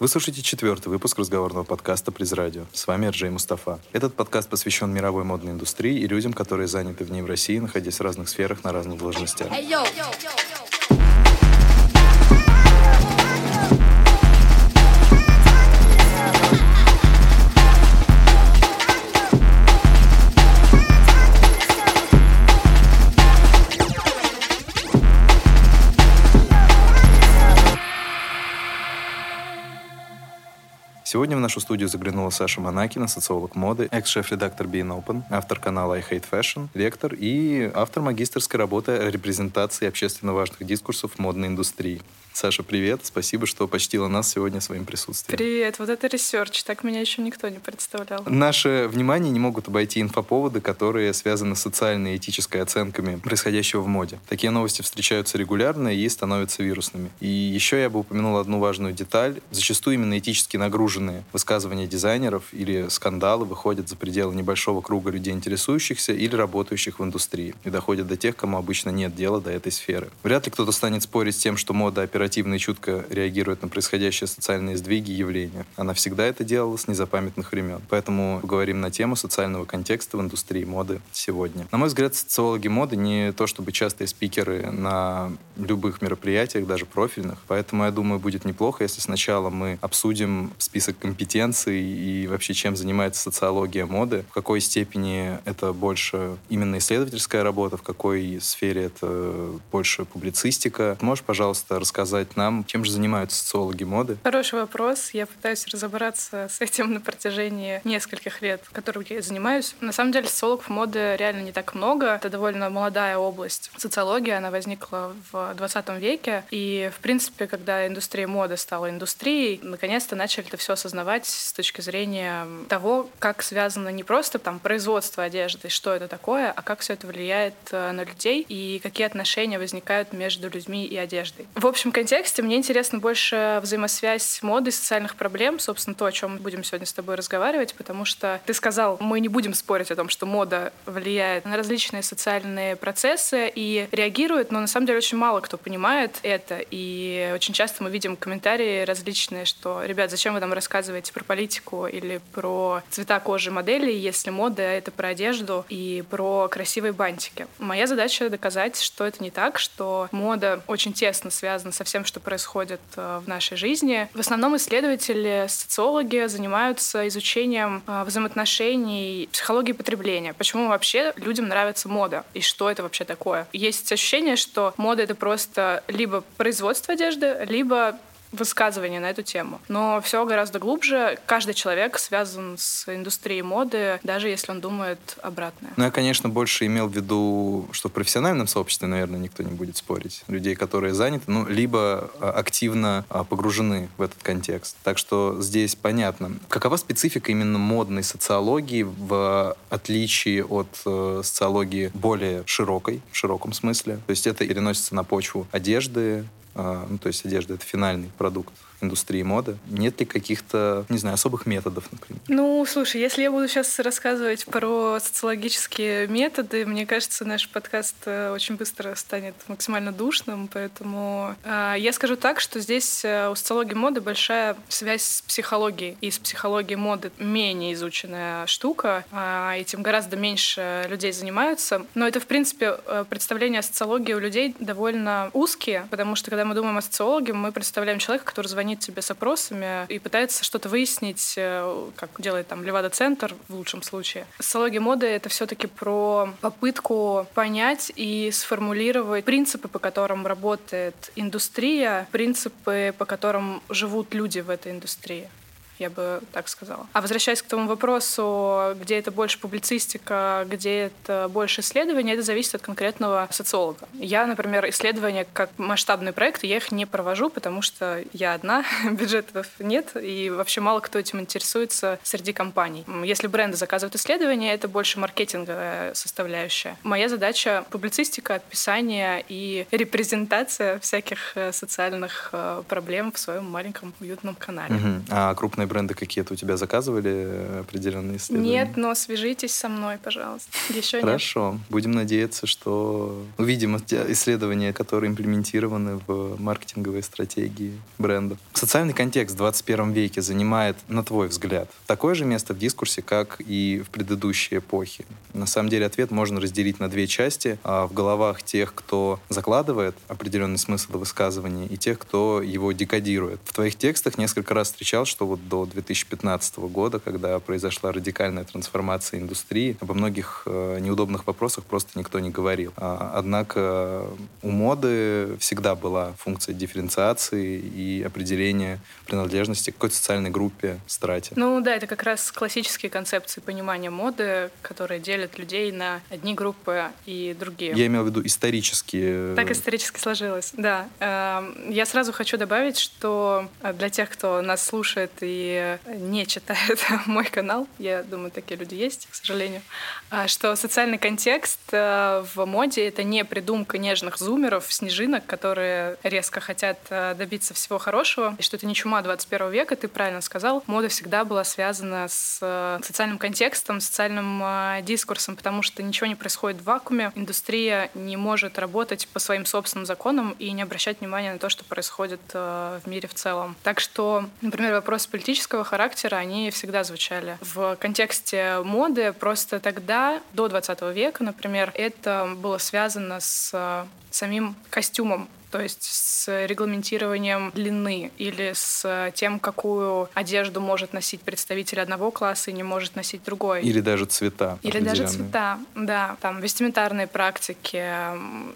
Вы слушаете четвертый выпуск разговорного подкаста «Приз радио». С вами Арджей Мустафа. Этот подкаст посвящен мировой модной индустрии и людям, которые заняты в ней в России, находясь в разных сферах на разных должностях. Hey, yo. Сегодня в нашу студию заглянула Саша Манакина, социолог моды, экс-шеф-редактор Be In Open, автор канала I Hate Fashion, лектор и автор магистерской работы о репрезентации общественно важных дискурсов модной индустрии. Саша, привет. Спасибо, что почтила нас сегодня своим присутствием. Привет. Вот это ресерч. Так меня еще никто не представлял. Наше внимание не могут обойти инфоповоды, которые связаны с социальной и этической оценками происходящего в моде. Такие новости встречаются регулярно и становятся вирусными. И еще я бы упомянул одну важную деталь. Зачастую именно этически нагруженные высказывания дизайнеров или скандалы выходят за пределы небольшого круга людей, интересующихся или работающих в индустрии, и доходят до тех, кому обычно нет дела до этой сферы. Вряд ли кто-то станет спорить с тем, что мода оперативно оперативно и чутко реагирует на происходящие социальные сдвиги и явления. Она всегда это делала с незапамятных времен. Поэтому поговорим на тему социального контекста в индустрии моды сегодня. На мой взгляд, социологи моды не то чтобы частые спикеры на любых мероприятиях, даже профильных. Поэтому, я думаю, будет неплохо, если сначала мы обсудим список компетенций и вообще чем занимается социология моды, в какой степени это больше именно исследовательская работа, в какой сфере это больше публицистика. Можешь, пожалуйста, рассказать рассказать нам, чем же занимаются социологи моды? Хороший вопрос. Я пытаюсь разобраться с этим на протяжении нескольких лет, которым я занимаюсь. На самом деле социологов моды реально не так много. Это довольно молодая область. Социология, она возникла в 20 веке. И, в принципе, когда индустрия моды стала индустрией, наконец-то начали это все осознавать с точки зрения того, как связано не просто там производство одежды, что это такое, а как все это влияет э, на людей и какие отношения возникают между людьми и одеждой. В общем, контексте мне интересно больше взаимосвязь моды и социальных проблем, собственно, то, о чем мы будем сегодня с тобой разговаривать, потому что ты сказал, мы не будем спорить о том, что мода влияет на различные социальные процессы и реагирует, но на самом деле очень мало кто понимает это, и очень часто мы видим комментарии различные, что, ребят, зачем вы там рассказываете про политику или про цвета кожи модели, если мода — это про одежду и про красивые бантики. Моя задача доказать, что это не так, что мода очень тесно связана со всем, что происходит э, в нашей жизни. В основном исследователи, социологи занимаются изучением э, взаимоотношений, психологии потребления. Почему вообще людям нравится мода и что это вообще такое? Есть ощущение, что мода — это просто либо производство одежды, либо высказывания на эту тему. Но все гораздо глубже. Каждый человек связан с индустрией моды, даже если он думает обратное. Ну, я, конечно, больше имел в виду, что в профессиональном сообществе, наверное, никто не будет спорить. Людей, которые заняты, ну, либо а, активно а, погружены в этот контекст. Так что здесь понятно. Какова специфика именно модной социологии в отличие от э, социологии более широкой, в широком смысле? То есть это переносится на почву одежды, ну, то есть одежда — это финальный продукт индустрии моды. Нет ли каких-то, не знаю, особых методов, например? Ну, слушай, если я буду сейчас рассказывать про социологические методы, мне кажется, наш подкаст э, очень быстро станет максимально душным, поэтому э, я скажу так, что здесь э, у социологии моды большая связь с психологией, и с психологией моды менее изученная штука, э, этим гораздо меньше людей занимаются, но это, в принципе, э, представление о социологии у людей довольно узкие, потому что, когда мы думаем о социологе, мы представляем человека, который звонит звонит тебе с опросами и пытается что-то выяснить, э, как делает там Левада-центр в лучшем случае. Социология моды — это все таки про попытку понять и сформулировать принципы, по которым работает индустрия, принципы, по которым живут люди в этой индустрии я бы так сказала. А возвращаясь к тому вопросу, где это больше публицистика, где это больше исследования, это зависит от конкретного социолога. Я, например, исследования как масштабные проекты, я их не провожу, потому что я одна, бюджетов нет, и вообще мало кто этим интересуется среди компаний. Если бренды заказывают исследования, это больше маркетинговая составляющая. Моя задача — публицистика, описание и репрезентация всяких э, социальных э, проблем в своем маленьком уютном канале. Угу. А крупные западные бренды какие-то у тебя заказывали определенные исследования? Нет, но свяжитесь со мной, пожалуйста. Еще Хорошо. Нет. Будем надеяться, что увидим исследования, которые имплементированы в маркетинговые стратегии брендов. Социальный контекст в 21 веке занимает, на твой взгляд, такое же место в дискурсе, как и в предыдущие эпохи? На самом деле ответ можно разделить на две части. А в головах тех, кто закладывает определенный смысл высказывания, и тех, кто его декодирует. В твоих текстах несколько раз встречал, что вот до 2015 года, когда произошла радикальная трансформация индустрии, обо многих э, неудобных вопросах просто никто не говорил. А, однако у моды всегда была функция дифференциации и определения принадлежности к какой-то социальной группе, страте. Ну да, это как раз классические концепции понимания моды, которые делят людей на одни группы и другие. Я имел в виду исторические. Так исторически сложилось, да. Эм, я сразу хочу добавить, что для тех, кто нас слушает и не читает мой канал, я думаю, такие люди есть, к сожалению, а, что социальный контекст э, в моде — это не придумка нежных зумеров, снежинок, которые резко хотят э, добиться всего хорошего, и что это не чума 21 века, ты правильно сказал. Мода всегда была связана с э, социальным контекстом, социальным дискурсом, потому что ничего не происходит в вакууме. Индустрия не может работать по своим собственным законам и не обращать внимания на то, что происходит в мире в целом. Так что, например, вопросы политического характера, они всегда звучали. В контексте моды просто тогда, до 20 века, например, это было связано с э, самим костюмом то есть с регламентированием длины или с тем, какую одежду может носить представитель одного класса и не может носить другой. Или даже цвета. Или даже цвета, да. Там вестиментарные практики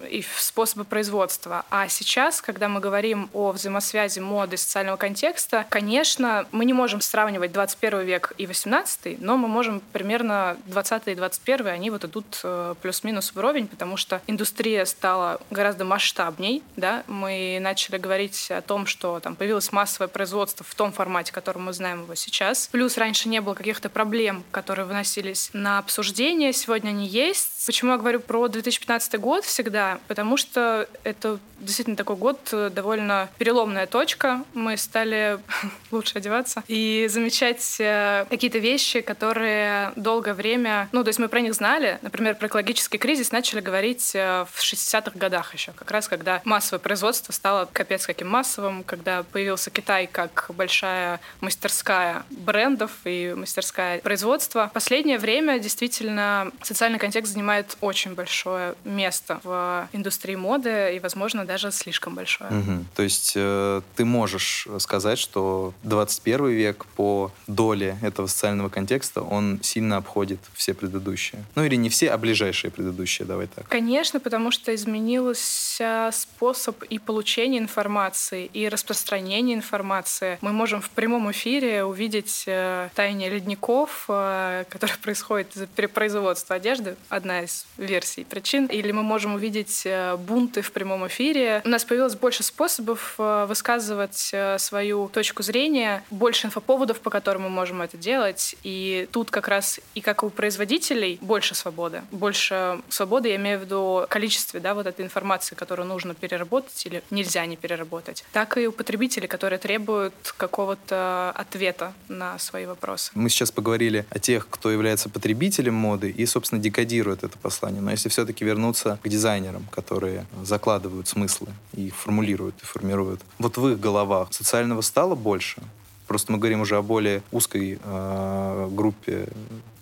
и способы производства. А сейчас, когда мы говорим о взаимосвязи моды и социального контекста, конечно, мы не можем сравнивать 21 век и 18, но мы можем примерно 20 и 21, они вот идут э, плюс-минус вровень, потому что индустрия стала гораздо масштабней, да, да, мы начали говорить о том, что там появилось массовое производство в том формате, которым мы знаем его сейчас. Плюс раньше не было каких-то проблем, которые выносились на обсуждение, сегодня они есть. Почему я говорю про 2015 год всегда? Потому что это действительно такой год, э, довольно переломная точка. Мы стали лучше одеваться и замечать э, какие-то вещи, которые долгое время... Ну, то есть мы про них знали. Например, про экологический кризис начали говорить э, в 60-х годах еще, как раз когда массовое производство стало капец каким массовым, когда появился Китай как большая мастерская брендов и мастерская производства. В последнее время действительно социальный контекст занимает очень большое место в индустрии моды и, возможно, даже слишком большое. Угу. То есть э, ты можешь сказать, что 21 век по доле этого социального контекста, он сильно обходит все предыдущие. Ну или не все, а ближайшие предыдущие, давай так. Конечно, потому что изменился способ и получения информации, и распространения информации. Мы можем в прямом эфире увидеть э, таяние ледников, э, которое происходит из-за перепроизводства одежды, одна из версий причин. Или мы можем увидеть э, бунты в прямом эфире, у нас появилось больше способов высказывать свою точку зрения, больше инфоповодов, по которым мы можем это делать. И тут как раз и как у производителей больше свободы. Больше свободы, я имею в виду количестве да, вот этой информации, которую нужно переработать или нельзя не переработать. Так и у потребителей, которые требуют какого-то ответа на свои вопросы. Мы сейчас поговорили о тех, кто является потребителем моды и, собственно, декодирует это послание. Но если все-таки вернуться к дизайнерам, которые закладывают смысл смыслы и формулируют, и формируют. Вот в их головах социального стало больше? Просто мы говорим уже о более узкой э, группе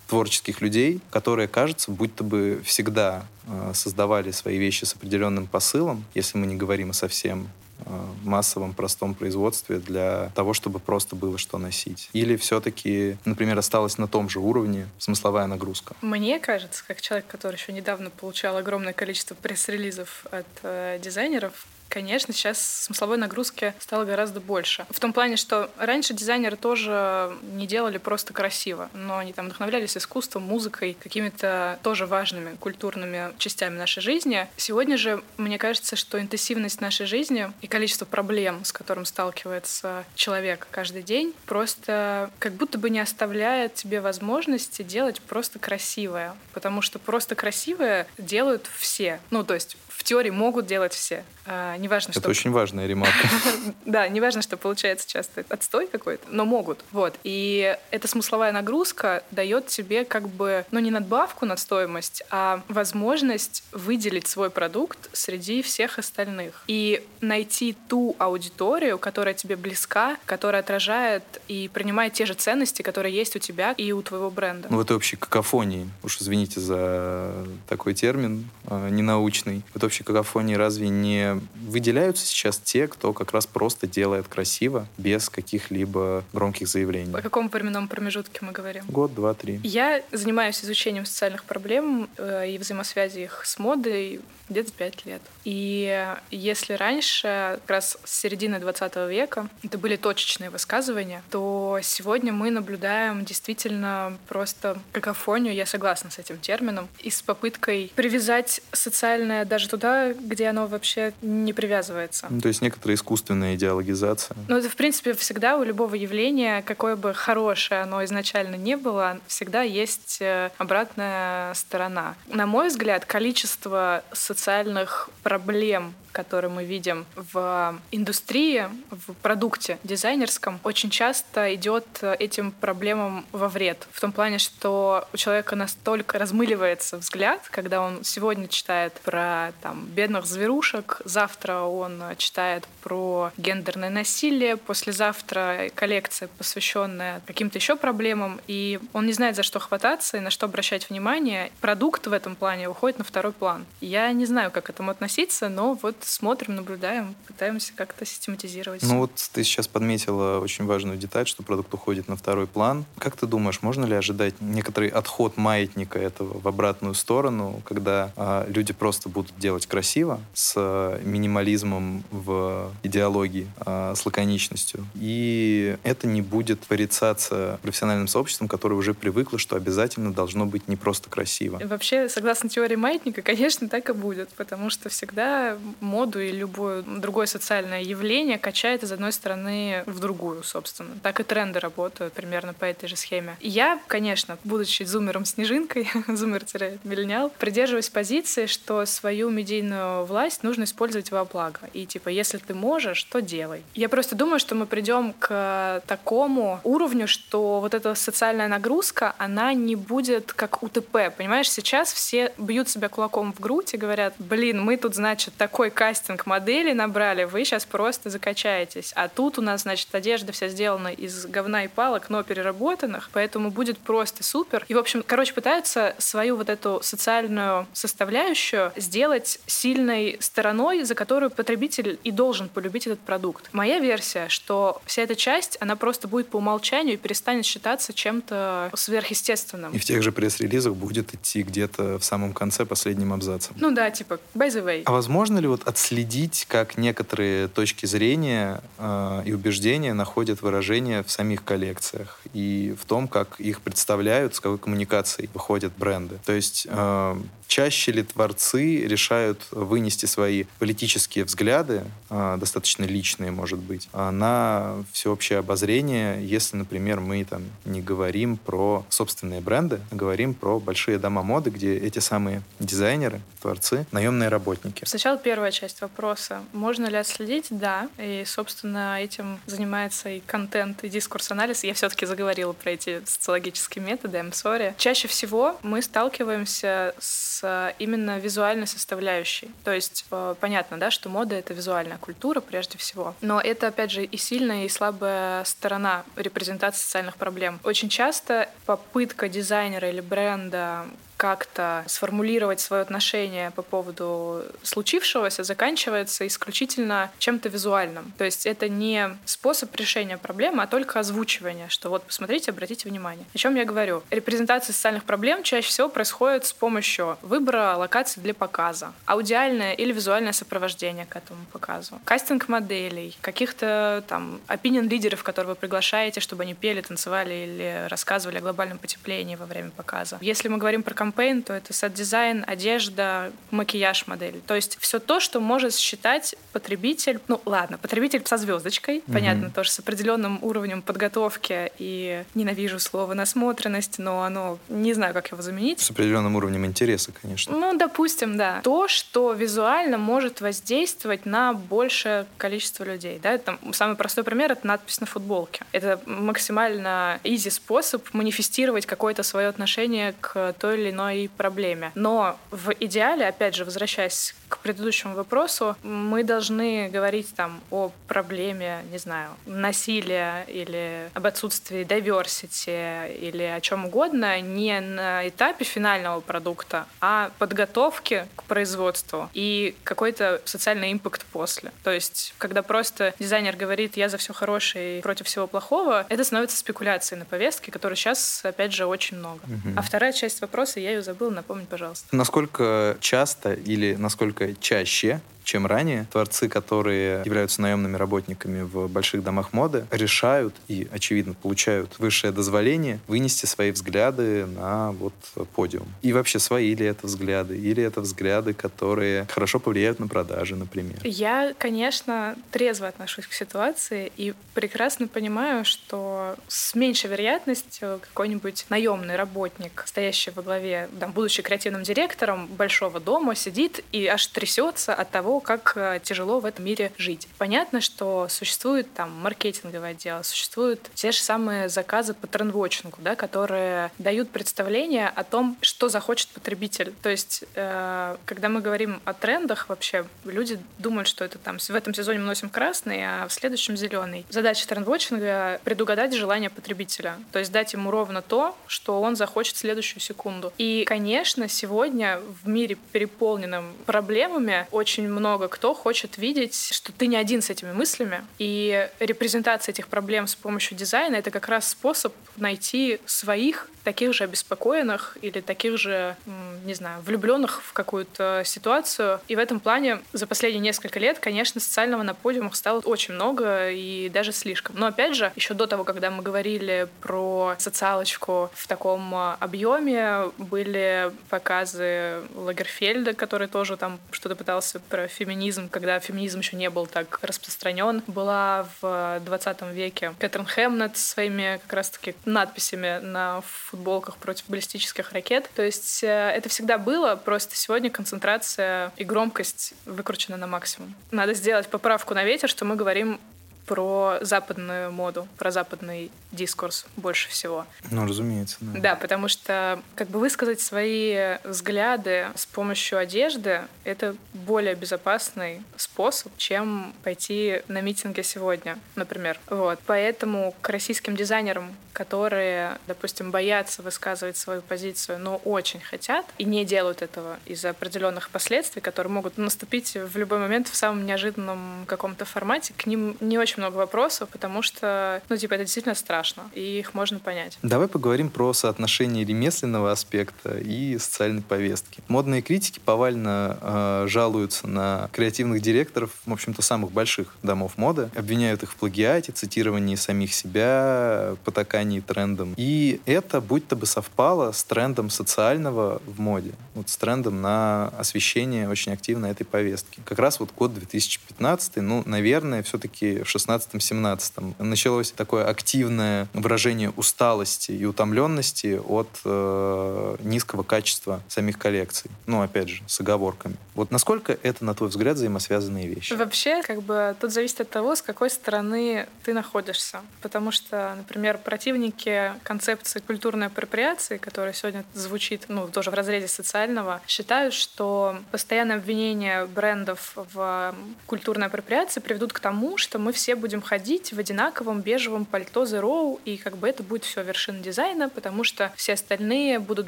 творческих людей, которые, кажется, будто бы всегда э, создавали свои вещи с определенным посылом, если мы не говорим о совсем Э, массовом простом производстве для того, чтобы просто было что носить? Или все-таки, например, осталась на том же уровне смысловая нагрузка? Мне кажется, как человек, который еще недавно получал огромное количество пресс-релизов от э, дизайнеров, Конечно, сейчас смысловой нагрузки стало гораздо больше. В том плане, что раньше дизайнеры тоже не делали просто красиво, но они там вдохновлялись искусством, музыкой, какими-то тоже важными культурными частями нашей жизни. Сегодня же, мне кажется, что интенсивность нашей жизни и количество проблем, с которым сталкивается человек каждый день, просто как будто бы не оставляет тебе возможности делать просто красивое. Потому что просто красивое делают все. Ну, то есть теории могут делать все. А, неважно, Это что... очень важная ремарка. Да, неважно, что получается часто отстой какой-то, но могут. Вот. И эта смысловая нагрузка дает тебе как бы, ну, не надбавку над стоимость, а возможность выделить свой продукт среди всех остальных. И найти ту аудиторию, которая тебе близка, которая отражает и принимает те же ценности, которые есть у тебя и у твоего бренда. Ну, в этой общей какофонии, уж извините за такой термин э, ненаучный, в этой общей какофонии разве не выделяются сейчас те, кто как раз просто делает красиво, без каких-либо громких заявлений? О каком временном промежутке мы говорим? Год, два, три. Я занимаюсь изучением социальных проблем э, и взаимосвязи их с модой где-то пять лет. И если раньше, как раз с середины 20 века, это были точечные высказывания, то сегодня мы наблюдаем действительно просто какофонию, я согласна с этим термином, и с попыткой привязать социальное даже туда, где оно вообще не привязывается. Ну, то есть некоторая искусственная идеологизация. Ну, это, в принципе, всегда у любого явления, какое бы хорошее оно изначально не было, всегда есть э, обратная сторона. На мой взгляд, количество социальных проблем которые мы видим в индустрии, в продукте дизайнерском, очень часто идет этим проблемам во вред. В том плане, что у человека настолько размыливается взгляд, когда он сегодня читает про там, бедных зверушек, завтра он читает про гендерное насилие, послезавтра коллекция, посвященная каким-то еще проблемам, и он не знает, за что хвататься и на что обращать внимание. Продукт в этом плане уходит на второй план. Я не знаю, как к этому относиться, но вот смотрим, наблюдаем, пытаемся как-то систематизировать. Ну вот ты сейчас подметила очень важную деталь, что продукт уходит на второй план. Как ты думаешь, можно ли ожидать некоторый отход маятника этого в обратную сторону, когда э, люди просто будут делать красиво с э, минимализмом в идеологии, э, с лаконичностью, и это не будет порицаться профессиональным сообществом, которое уже привыкло, что обязательно должно быть не просто красиво. Вообще, согласно теории маятника, конечно, так и будет, потому что всегда моду и любое другое социальное явление качает из одной стороны в другую, собственно. Так и тренды работают примерно по этой же схеме. я, конечно, будучи зумером-снежинкой, зумер-миллениал, придерживаюсь позиции, что свою медийную власть нужно использовать во благо. И типа, если ты можешь, то делай. Я просто думаю, что мы придем к такому уровню, что вот эта социальная нагрузка, она не будет как УТП. Понимаешь, сейчас все бьют себя кулаком в грудь и говорят, блин, мы тут, значит, такой кастинг модели набрали, вы сейчас просто закачаетесь. А тут у нас, значит, одежда вся сделана из говна и палок, но переработанных, поэтому будет просто супер. И, в общем, короче, пытаются свою вот эту социальную составляющую сделать сильной стороной, за которую потребитель и должен полюбить этот продукт. Моя версия, что вся эта часть, она просто будет по умолчанию и перестанет считаться чем-то сверхъестественным. И в тех же пресс-релизах будет идти где-то в самом конце последним абзацем. Ну да, типа, by the way. А возможно ли вот отследить, как некоторые точки зрения э, и убеждения находят выражение в самих коллекциях и в том, как их представляют, с какой коммуникацией выходят бренды. То есть э, чаще ли творцы решают вынести свои политические взгляды, э, достаточно личные, может быть, э, на всеобщее обозрение, если, например, мы там не говорим про собственные бренды, а говорим про большие дома моды, где эти самые дизайнеры, творцы, наемные работники. Сначала первая часть вопроса. Можно ли отследить? Да. И, собственно, этим занимается и контент, и дискурс-анализ. Я все таки заговорила про эти социологические методы, I'm sorry. Чаще всего мы сталкиваемся с именно визуальной составляющей. То есть э, понятно, да, что мода — это визуальная культура прежде всего. Но это, опять же, и сильная, и слабая сторона репрезентации социальных проблем. Очень часто попытка дизайнера или бренда как-то сформулировать свое отношение по поводу случившегося заканчивается исключительно чем-то визуальным. То есть это не способ решения проблемы, а только озвучивание, что вот посмотрите, обратите внимание. О чем я говорю? Репрезентация социальных проблем чаще всего происходит с помощью выбора локаций для показа, аудиальное или визуальное сопровождение к этому показу, кастинг моделей, каких-то там opinion лидеров, которые вы приглашаете, чтобы они пели, танцевали или рассказывали о глобальном потеплении во время показа. Если мы говорим про campaign, то это set-дизайн, одежда, макияж модели. То есть все то, что может считать потребитель, ну ладно, потребитель со звездочкой, mm-hmm. понятно, тоже с определенным уровнем подготовки и ненавижу слово насмотренность, но оно не знаю, как его заменить. С определенным уровнем интереса, конечно. Ну, допустим, да. То, что визуально может воздействовать на большее количество людей. Да? Это, самый простой пример — это надпись на футболке. Это максимально easy способ манифестировать какое-то свое отношение к той или иной проблеме. Но в идеале, опять же, возвращаясь к предыдущему вопросу, мы должны говорить там о проблеме, не знаю, насилия или об отсутствии diversity или о чем угодно не на этапе финального продукта, а подготовки к производству и какой-то социальный импакт после. То есть, когда просто дизайнер говорит «я за все хорошее и против всего плохого», это становится спекуляцией на повестке, которой сейчас, опять же, очень много. Угу. А вторая часть вопроса, я ее забыла, напомни, пожалуйста. Насколько часто или насколько чаще чем ранее. Творцы, которые являются наемными работниками в больших домах моды, решают и, очевидно, получают высшее дозволение вынести свои взгляды на вот подиум. И вообще, свои ли это взгляды, или это взгляды, которые хорошо повлияют на продажи, например. Я, конечно, трезво отношусь к ситуации и прекрасно понимаю, что с меньшей вероятностью какой-нибудь наемный работник, стоящий во главе, там, будучи креативным директором большого дома, сидит и аж трясется от того, как э, тяжело в этом мире жить. Понятно, что существует там маркетинговое отдел, существуют те же самые заказы по трендвотчингу, да, которые дают представление о том, что захочет потребитель. То есть, э, когда мы говорим о трендах вообще, люди думают, что это там в этом сезоне мы носим красный, а в следующем зеленый. Задача трендвотчинга — предугадать желание потребителя. То есть дать ему ровно то, что он захочет в следующую секунду. И, конечно, сегодня в мире переполненном проблемами очень много много кто хочет видеть, что ты не один с этими мыслями. И репрезентация этих проблем с помощью дизайна — это как раз способ найти своих таких же обеспокоенных или таких же, не знаю, влюбленных в какую-то ситуацию. И в этом плане за последние несколько лет, конечно, социального на подиумах стало очень много и даже слишком. Но опять же, еще до того, когда мы говорили про социалочку в таком объеме, были показы Лагерфельда, который тоже там что-то пытался про феминизм, когда феминизм еще не был так распространен. Была в 20 веке Кэтрин Хэмнет своими как раз-таки надписями на футболках против баллистических ракет. То есть э, это всегда было, просто сегодня концентрация и громкость выкручены на максимум. Надо сделать поправку на ветер, что мы говорим про западную моду, про западный дискурс больше всего. Ну, разумеется, да. Да, потому что как бы высказать свои взгляды с помощью одежды — это более безопасный способ, чем пойти на митинги сегодня, например. Вот. Поэтому к российским дизайнерам, которые, допустим, боятся высказывать свою позицию, но очень хотят и не делают этого из-за определенных последствий, которые могут наступить в любой момент в самом неожиданном каком-то формате, к ним не очень много вопросов, потому что, ну, типа, это действительно страшно и их можно понять. Давай поговорим про соотношение ремесленного аспекта и социальной повестки. Модные критики повально э, жалуются на креативных директоров, в общем-то, самых больших домов моды, обвиняют их в плагиате, цитировании самих себя, потакании трендам. И это будто бы совпало с трендом социального в моде, вот с трендом на освещение очень активно этой повестки. Как раз вот год 2015, ну, наверное, все-таки в 16-17 началось такое активное выражение усталости и утомленности от э, низкого качества самих коллекций. Ну, опять же, с оговорками. Вот насколько это, на твой взгляд, взаимосвязанные вещи? Вообще, как бы тут зависит от того, с какой стороны ты находишься. Потому что, например, противники концепции культурной апроприации, которая сегодня звучит, ну, тоже в разрезе социального, считают, что постоянное обвинение брендов в культурной апроприации приведут к тому, что мы все будем ходить в одинаковом бежевом пальто Zero шоу, и как бы это будет все вершина дизайна, потому что все остальные будут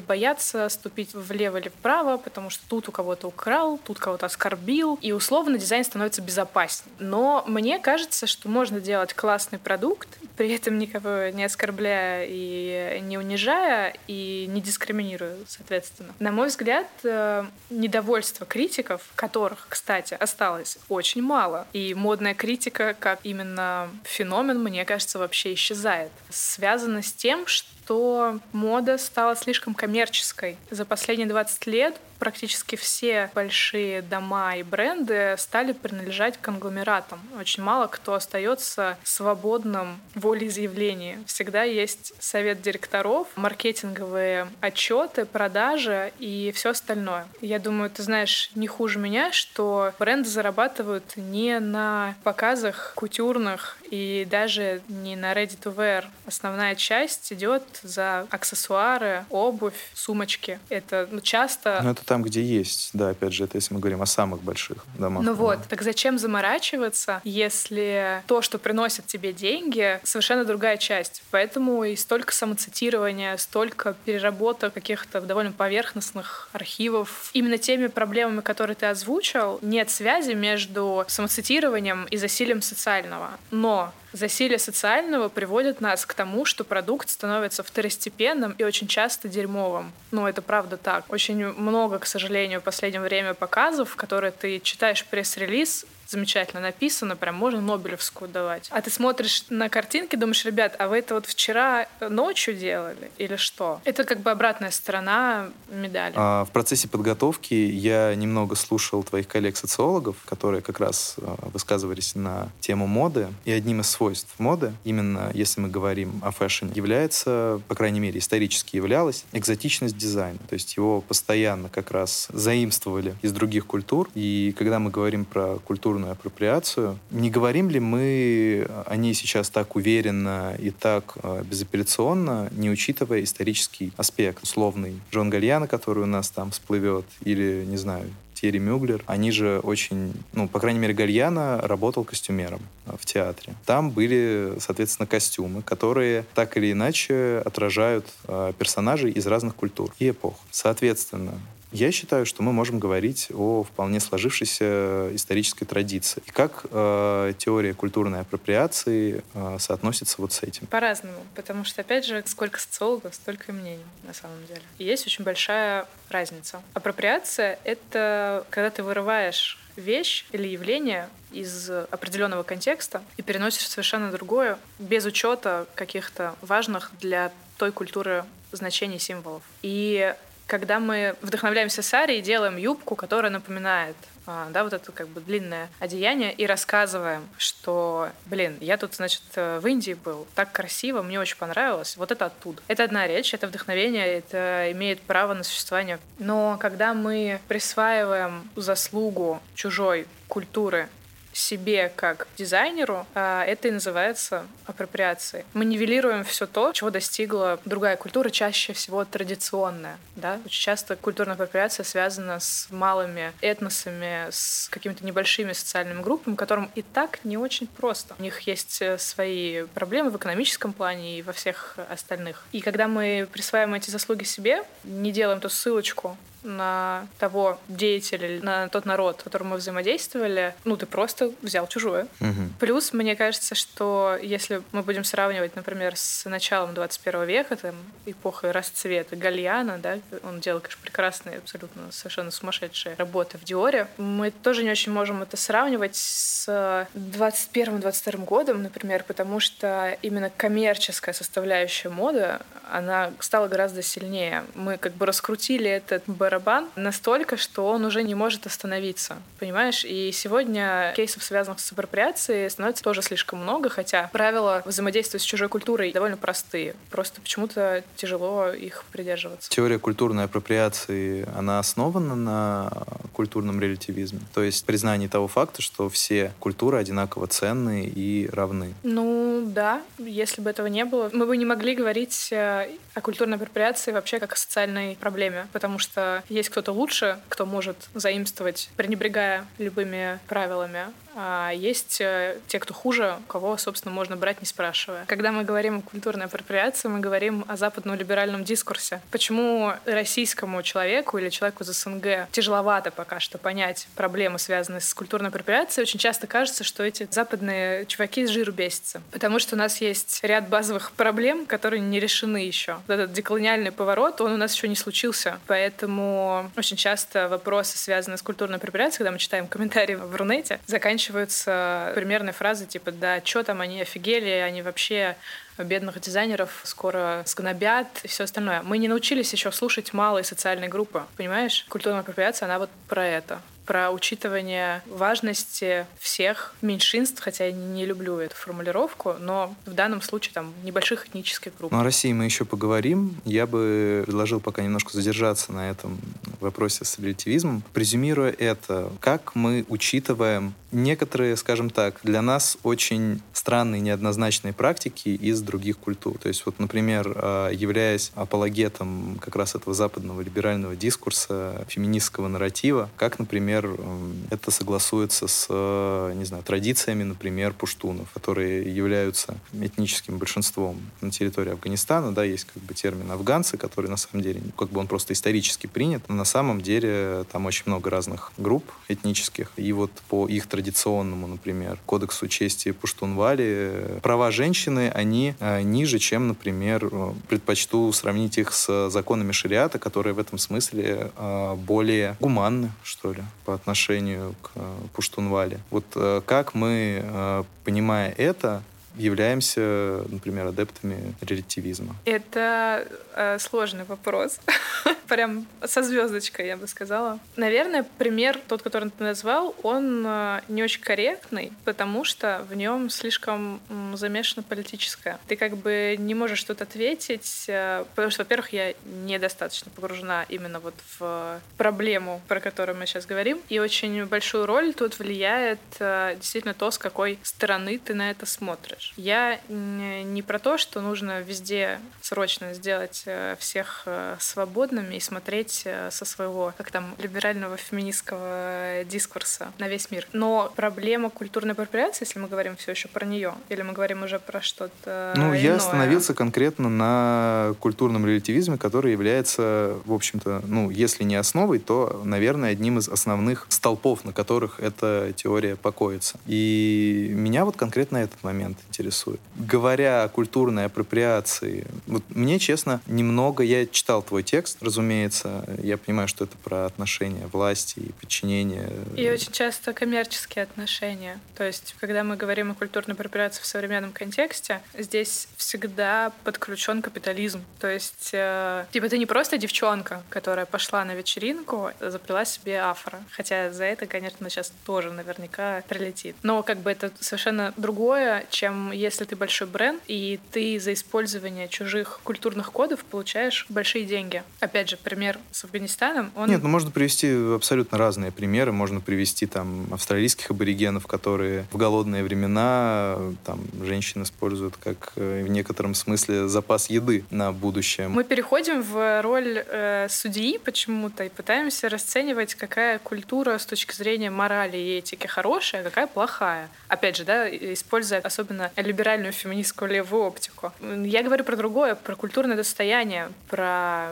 бояться ступить влево или вправо, потому что тут у кого-то украл, тут кого-то оскорбил, и условно дизайн становится безопаснее. Но мне кажется, что можно делать классный продукт, при этом никого не оскорбляя и не унижая, и не дискриминируя, соответственно. На мой взгляд, э, недовольство критиков, которых, кстати, осталось очень мало, и модная критика как именно феномен, мне кажется, вообще исчезает связано с тем, что что мода стала слишком коммерческой. За последние 20 лет практически все большие дома и бренды стали принадлежать конгломератам. Очень мало кто остается свободным волеизъявлении. Всегда есть совет директоров, маркетинговые отчеты, продажи и все остальное. Я думаю, ты знаешь не хуже меня, что бренды зарабатывают не на показах кутюрных и даже не на ready to wear. Основная часть идет за аксессуары, обувь, сумочки. Это ну, часто... Ну, это там, где есть. Да, опять же, это если мы говорим о самых больших домах. Ну вот, так зачем заморачиваться, если то, что приносит тебе деньги, совершенно другая часть. Поэтому и столько самоцитирования, столько переработок каких-то довольно поверхностных архивов. Именно теми проблемами, которые ты озвучил, нет связи между самоцитированием и засилием социального. Но засилие социального приводит нас к тому, что продукт становится второстепенным и очень часто дерьмовым. Ну, это правда так. Очень много, к сожалению, в последнее время показов, которые ты читаешь пресс-релиз, замечательно написано, прям можно Нобелевскую давать. А ты смотришь на картинки, думаешь, ребят, а вы это вот вчера ночью делали или что? Это как бы обратная сторона медали. А, в процессе подготовки я немного слушал твоих коллег-социологов, которые как раз а, высказывались на тему моды. И одним из свойств моды, именно если мы говорим о фэшне, является, по крайней мере, исторически являлась экзотичность дизайна. То есть его постоянно как раз заимствовали из других культур. И когда мы говорим про культуру культурную апроприацию. Не говорим ли мы о ней сейчас так уверенно и так э, безапелляционно, не учитывая исторический аспект условный? Джон Гальяна, который у нас там всплывет, или, не знаю, Терри Мюглер, они же очень, ну, по крайней мере, Гальяна работал костюмером э, в театре. Там были, соответственно, костюмы, которые так или иначе отражают э, персонажей из разных культур и эпох. Соответственно, я считаю, что мы можем говорить о вполне сложившейся исторической традиции. И как э, теория культурной апроприации э, соотносится вот с этим? По-разному, потому что, опять же, сколько социологов, столько и мнений на самом деле. И есть очень большая разница. Апроприация — это когда ты вырываешь вещь или явление из определенного контекста и переносишь совершенно другое, без учета каких-то важных для той культуры значений символов. И когда мы вдохновляемся сари и делаем юбку, которая напоминает а, да, вот это как бы длинное одеяние, и рассказываем, что, блин, я тут, значит, в Индии был, так красиво, мне очень понравилось, вот это оттуда. Это одна речь, это вдохновение, это имеет право на существование. Но когда мы присваиваем заслугу чужой культуры себе как дизайнеру, а это и называется апроприацией. Мы нивелируем все то, чего достигла другая культура, чаще всего традиционная. Да? Очень часто культурная апроприация связана с малыми этносами, с какими-то небольшими социальными группами, которым и так не очень просто. У них есть э, свои проблемы в экономическом плане и во всех остальных. И когда мы присваиваем эти заслуги себе, не делаем ту ссылочку на того деятеля, на тот народ, с которым мы взаимодействовали, ну, ты просто взял чужое. Угу. Плюс, мне кажется, что если мы будем сравнивать, например, с началом 21 века, там, эпохой расцвета Гальяна, да, он делал, конечно, прекрасные, абсолютно совершенно сумасшедшие работы в Диоре, мы тоже не очень можем это сравнивать с 21-22 годом, например, потому что именно коммерческая составляющая моды, она стала гораздо сильнее. Мы как бы раскрутили этот барабан настолько, что он уже не может остановиться, понимаешь? И сегодня кейсов, связанных с апроприацией, становится тоже слишком много, хотя правила взаимодействия с чужой культурой довольно простые. Просто почему-то тяжело их придерживаться. Теория культурной апроприации, она основана на культурном релятивизме? То есть признании того факта, что все культуры одинаково ценны и равны? Ну, да. Если бы этого не было, мы бы не могли говорить э, о культурной апроприации вообще как о социальной проблеме, потому что есть кто-то лучше, кто может заимствовать, пренебрегая любыми правилами, а есть э, те, кто хуже, кого, собственно, можно брать, не спрашивая. Когда мы говорим о культурной апроприации, мы говорим о западном либеральном дискурсе. Почему российскому человеку или человеку из СНГ тяжеловато пока что понять проблемы, связанные с культурной апроприацией? Очень часто кажется, что эти западные чуваки с жиру бесятся. Потому что у нас есть ряд базовых проблем, которые не решены еще. Вот этот деколониальный поворот, он у нас еще не случился. Поэтому очень часто вопросы, связанные с культурной апроприацией, когда мы читаем комментарии в Рунете, заканчиваются заканчиваются примерной фразой типа «да, что там они офигели, они вообще бедных дизайнеров скоро сгнобят и все остальное. Мы не научились еще слушать малые социальные группы, понимаешь? Культурная апроприация, она вот про это про учитывание важности всех меньшинств, хотя я не люблю эту формулировку, но в данном случае там небольших этнических групп. Ну, о России мы еще поговорим. Я бы предложил пока немножко задержаться на этом вопросе с релятивизмом, презюмируя это, как мы учитываем некоторые, скажем так, для нас очень странные неоднозначные практики из других культур. То есть вот, например, а, являясь апологетом как раз этого западного либерального дискурса, феминистского нарратива, как, например, это согласуется с, не знаю, традициями, например, пуштунов, которые являются этническим большинством на территории Афганистана, да, есть как бы термин афганцы, который на самом деле, как бы он просто исторически принят, но на самом деле там очень много разных групп этнических, и вот по их традиционному, например, кодексу чести Пуштунвали, права женщины, они э, ниже, чем, например, э, предпочту сравнить их с законами шариата, которые в этом смысле э, более гуманны, что ли, по отношению к Пуштунвали. Вот как мы, понимая это, являемся, например, адептами релятивизма? Это э, сложный вопрос. Прям со звездочкой, я бы сказала. Наверное, пример, тот, который ты назвал, он э, не очень корректный, потому что в нем слишком замешано политическое. Ты как бы не можешь тут ответить, э, потому что, во-первых, я недостаточно погружена именно вот в проблему, про которую мы сейчас говорим, и очень большую роль тут влияет э, действительно то, с какой стороны ты на это смотришь. Я не про то, что нужно везде срочно сделать э, всех э, свободными и смотреть э, со своего, как там, либерального феминистского дискурса на весь мир. Но проблема культурной апроприации, если мы говорим все еще про нее, или мы говорим уже про что-то Ну, иное. я остановился конкретно на культурном релятивизме, который является, в общем-то, ну, если не основой, то, наверное, одним из основных столпов, на которых эта теория покоится. И меня вот конкретно этот момент интересует. Говоря о культурной апроприации, вот мне, честно, немного... Я читал твой текст, разумеется. Я понимаю, что это про отношения власти и подчинения. И очень часто коммерческие отношения. То есть, когда мы говорим о культурной апроприации в современном контексте, здесь всегда подключен капитализм. То есть, э, типа, ты не просто девчонка, которая пошла на вечеринку, заплела себе афро. Хотя за это, конечно, сейчас тоже наверняка прилетит. Но как бы это совершенно другое, чем если ты большой бренд, и ты за использование чужих культурных кодов получаешь большие деньги. Опять же, пример с Афганистаном. Он... Нет, ну можно привести абсолютно разные примеры. Можно привести там австралийских аборигенов, которые в голодные времена там женщин используют как э, в некотором смысле запас еды на будущее. Мы переходим в роль э, судьи почему-то и пытаемся расценивать, какая культура с точки зрения морали и этики хорошая, а какая плохая. Опять же, да, используя особенно либеральную феминистскую левую оптику. Я говорю про другое, про культурное достояние, про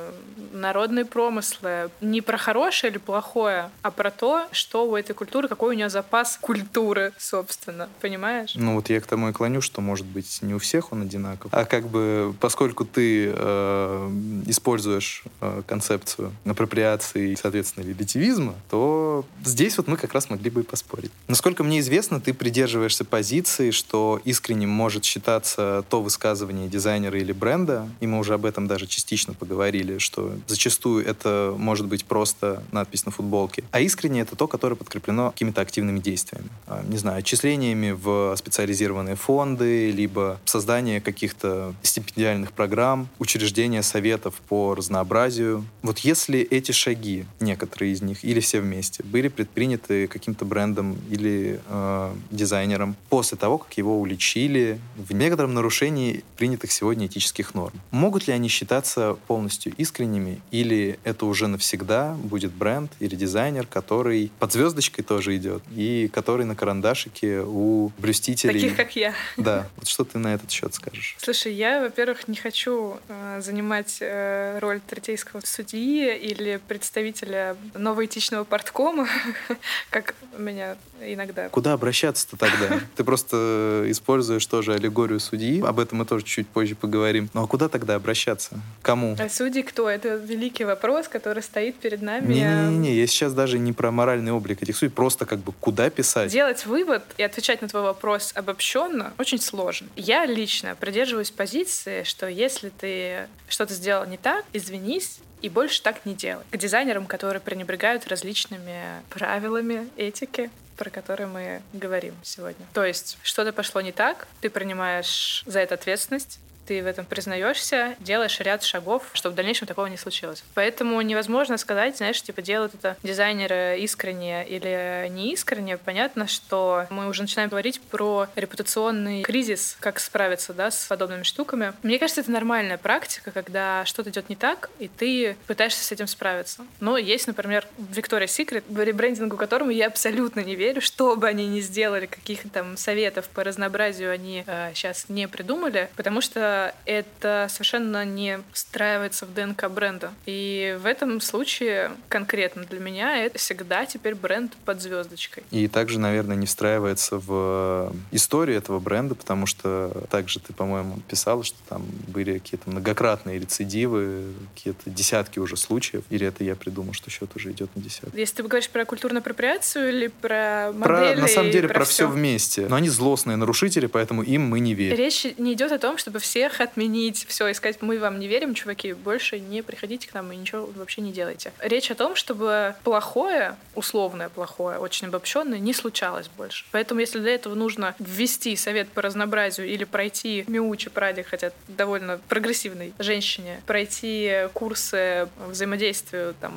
народные промыслы. Не про хорошее или плохое, а про то, что у этой культуры, какой у нее запас культуры, собственно. Понимаешь? Ну вот я к тому и клоню, что, может быть, не у всех он одинаков. А как бы, поскольку ты э, используешь э, концепцию апроприации соответственно, релятивизма, то здесь вот мы как раз могли бы и поспорить. Насколько мне известно, ты придерживаешься позиции, что искренне искренним может считаться то высказывание дизайнера или бренда, и мы уже об этом даже частично поговорили, что зачастую это может быть просто надпись на футболке, а искренне это то, которое подкреплено какими-то активными действиями. А, не знаю, отчислениями в специализированные фонды, либо создание каких-то стипендиальных программ, учреждение советов по разнообразию. Вот если эти шаги, некоторые из них, или все вместе, были предприняты каким-то брендом или э, дизайнером после того, как его уличили или в некотором нарушении принятых сегодня этических норм. Могут ли они считаться полностью искренними, или это уже навсегда будет бренд или дизайнер, который под звездочкой тоже идет, и который на карандашике у блюстителей... Таких, как я. Да. Вот что ты на этот счет скажешь? Слушай, я, во-первых, не хочу э, занимать э, роль третейского судьи или представителя новоэтичного порткома, как меня иногда. Куда обращаться-то тогда? Ты просто используешь тоже аллегорию судьи, об этом мы тоже чуть позже поговорим. Ну а куда тогда обращаться? Кому? А судьи кто? Это великий вопрос, который стоит перед нами. Не-не-не, я сейчас даже не про моральный облик этих судей, просто как бы куда писать. Делать вывод и отвечать на твой вопрос обобщенно очень сложно. Я лично придерживаюсь позиции, что если ты что-то сделал не так, извинись, и больше так не делай. К дизайнерам, которые пренебрегают различными правилами этики, про которые мы говорим сегодня. То есть что-то пошло не так, ты принимаешь за это ответственность, ты в этом признаешься, делаешь ряд шагов, чтобы в дальнейшем такого не случилось. Поэтому невозможно сказать, знаешь, типа делают это дизайнеры искренне или не искренне. Понятно, что мы уже начинаем говорить про репутационный кризис, как справиться да, с подобными штуками. Мне кажется, это нормальная практика, когда что-то идет не так, и ты пытаешься с этим справиться. Но есть, например, Victoria's Secret, ребрендингу которому я абсолютно не верю, что бы они ни сделали, каких там советов по разнообразию они э, сейчас не придумали, потому что это совершенно не встраивается в ДНК бренда. И в этом случае конкретно для меня это всегда теперь бренд под звездочкой. И также, наверное, не встраивается в историю этого бренда, потому что также ты, по-моему, писала, что там были какие-то многократные рецидивы, какие-то десятки уже случаев. Или это я придумал, что счет уже идет на десятки. Если ты говоришь про культурную апроприацию или про модели? Про, на самом деле, про, про все вместе. Но они злостные нарушители, поэтому им мы не верим. Речь не идет о том, чтобы все всех отменить, все, и сказать, мы вам не верим, чуваки, больше не приходите к нам и ничего вообще не делайте. Речь о том, чтобы плохое, условное плохое, очень обобщенное, не случалось больше. Поэтому, если для этого нужно ввести совет по разнообразию или пройти Миучи Праде, хотя довольно прогрессивной женщине, пройти курсы взаимодействию там,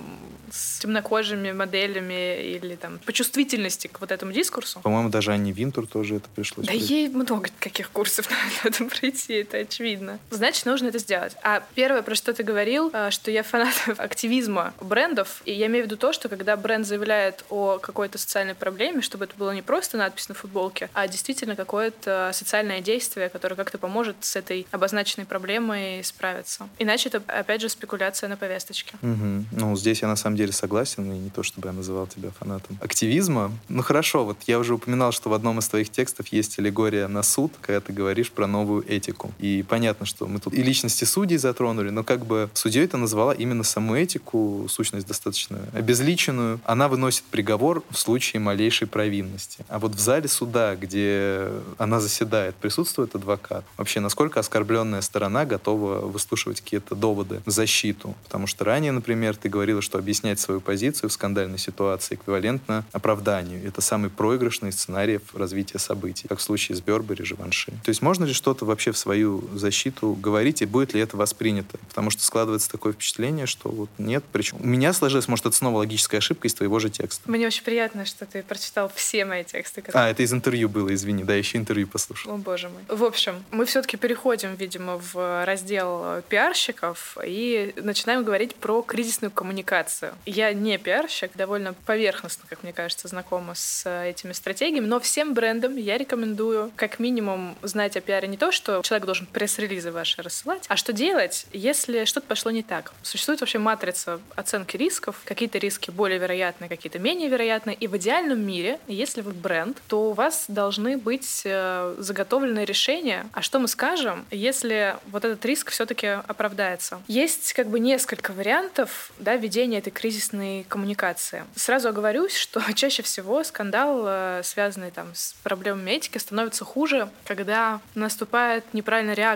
с темнокожими моделями или там по чувствительности к вот этому дискурсу. По-моему, даже Анне Винтур тоже это пришлось. Да ей много каких курсов надо пройти, это очевидно. Значит, нужно это сделать. А первое, про что ты говорил, э, что я фанат активизма брендов, и я имею в виду то, что когда бренд заявляет о какой-то социальной проблеме, чтобы это было не просто надпись на футболке, а действительно какое-то социальное действие, которое как-то поможет с этой обозначенной проблемой справиться. Иначе это, опять же, спекуляция на повесточке. Угу. Ну, здесь я на самом деле согласен, и не то, чтобы я называл тебя фанатом активизма. Ну, хорошо, вот я уже упоминал, что в одном из твоих текстов есть аллегория на суд, когда ты говоришь про новую этику. И понятно, что мы тут и личности судей затронули, но как бы судьей это назвала именно саму этику, сущность достаточно обезличенную. Она выносит приговор в случае малейшей провинности. А вот в зале суда, где она заседает, присутствует адвокат. Вообще, насколько оскорбленная сторона готова выслушивать какие-то доводы в защиту? Потому что ранее, например, ты говорила, что объяснять свою позицию в скандальной ситуации эквивалентно оправданию. Это самый проигрышный из сценариев развития событий, как в случае с Бербери, Живанши. То есть можно ли что-то вообще в свою защиту говорить, и будет ли это воспринято? Потому что складывается такое впечатление, что вот нет. Причем у меня сложилось, может, это снова логическая ошибка из твоего же текста. Мне очень приятно, что ты прочитал все мои тексты. Которые... А, это из интервью было, извини. Да, еще интервью послушал. О, боже мой. В общем, мы все-таки переходим, видимо, в раздел пиарщиков и начинаем говорить про кризисную коммуникацию. Я не пиарщик, довольно поверхностно, как мне кажется, знакома с этими стратегиями, но всем брендам я рекомендую как минимум знать о пиаре не то, что человек должен пресс-релизы ваши рассылать. А что делать, если что-то пошло не так? Существует вообще матрица оценки рисков. Какие-то риски более вероятны, какие-то менее вероятны. И в идеальном мире, если вы бренд, то у вас должны быть э, заготовленные решения. А что мы скажем, если вот этот риск все-таки оправдается? Есть как бы несколько вариантов да, ведения этой кризисной коммуникации. Сразу оговорюсь, что чаще всего скандал, э, связанный там с проблемами этики, становится хуже, когда наступает неправильная реакция.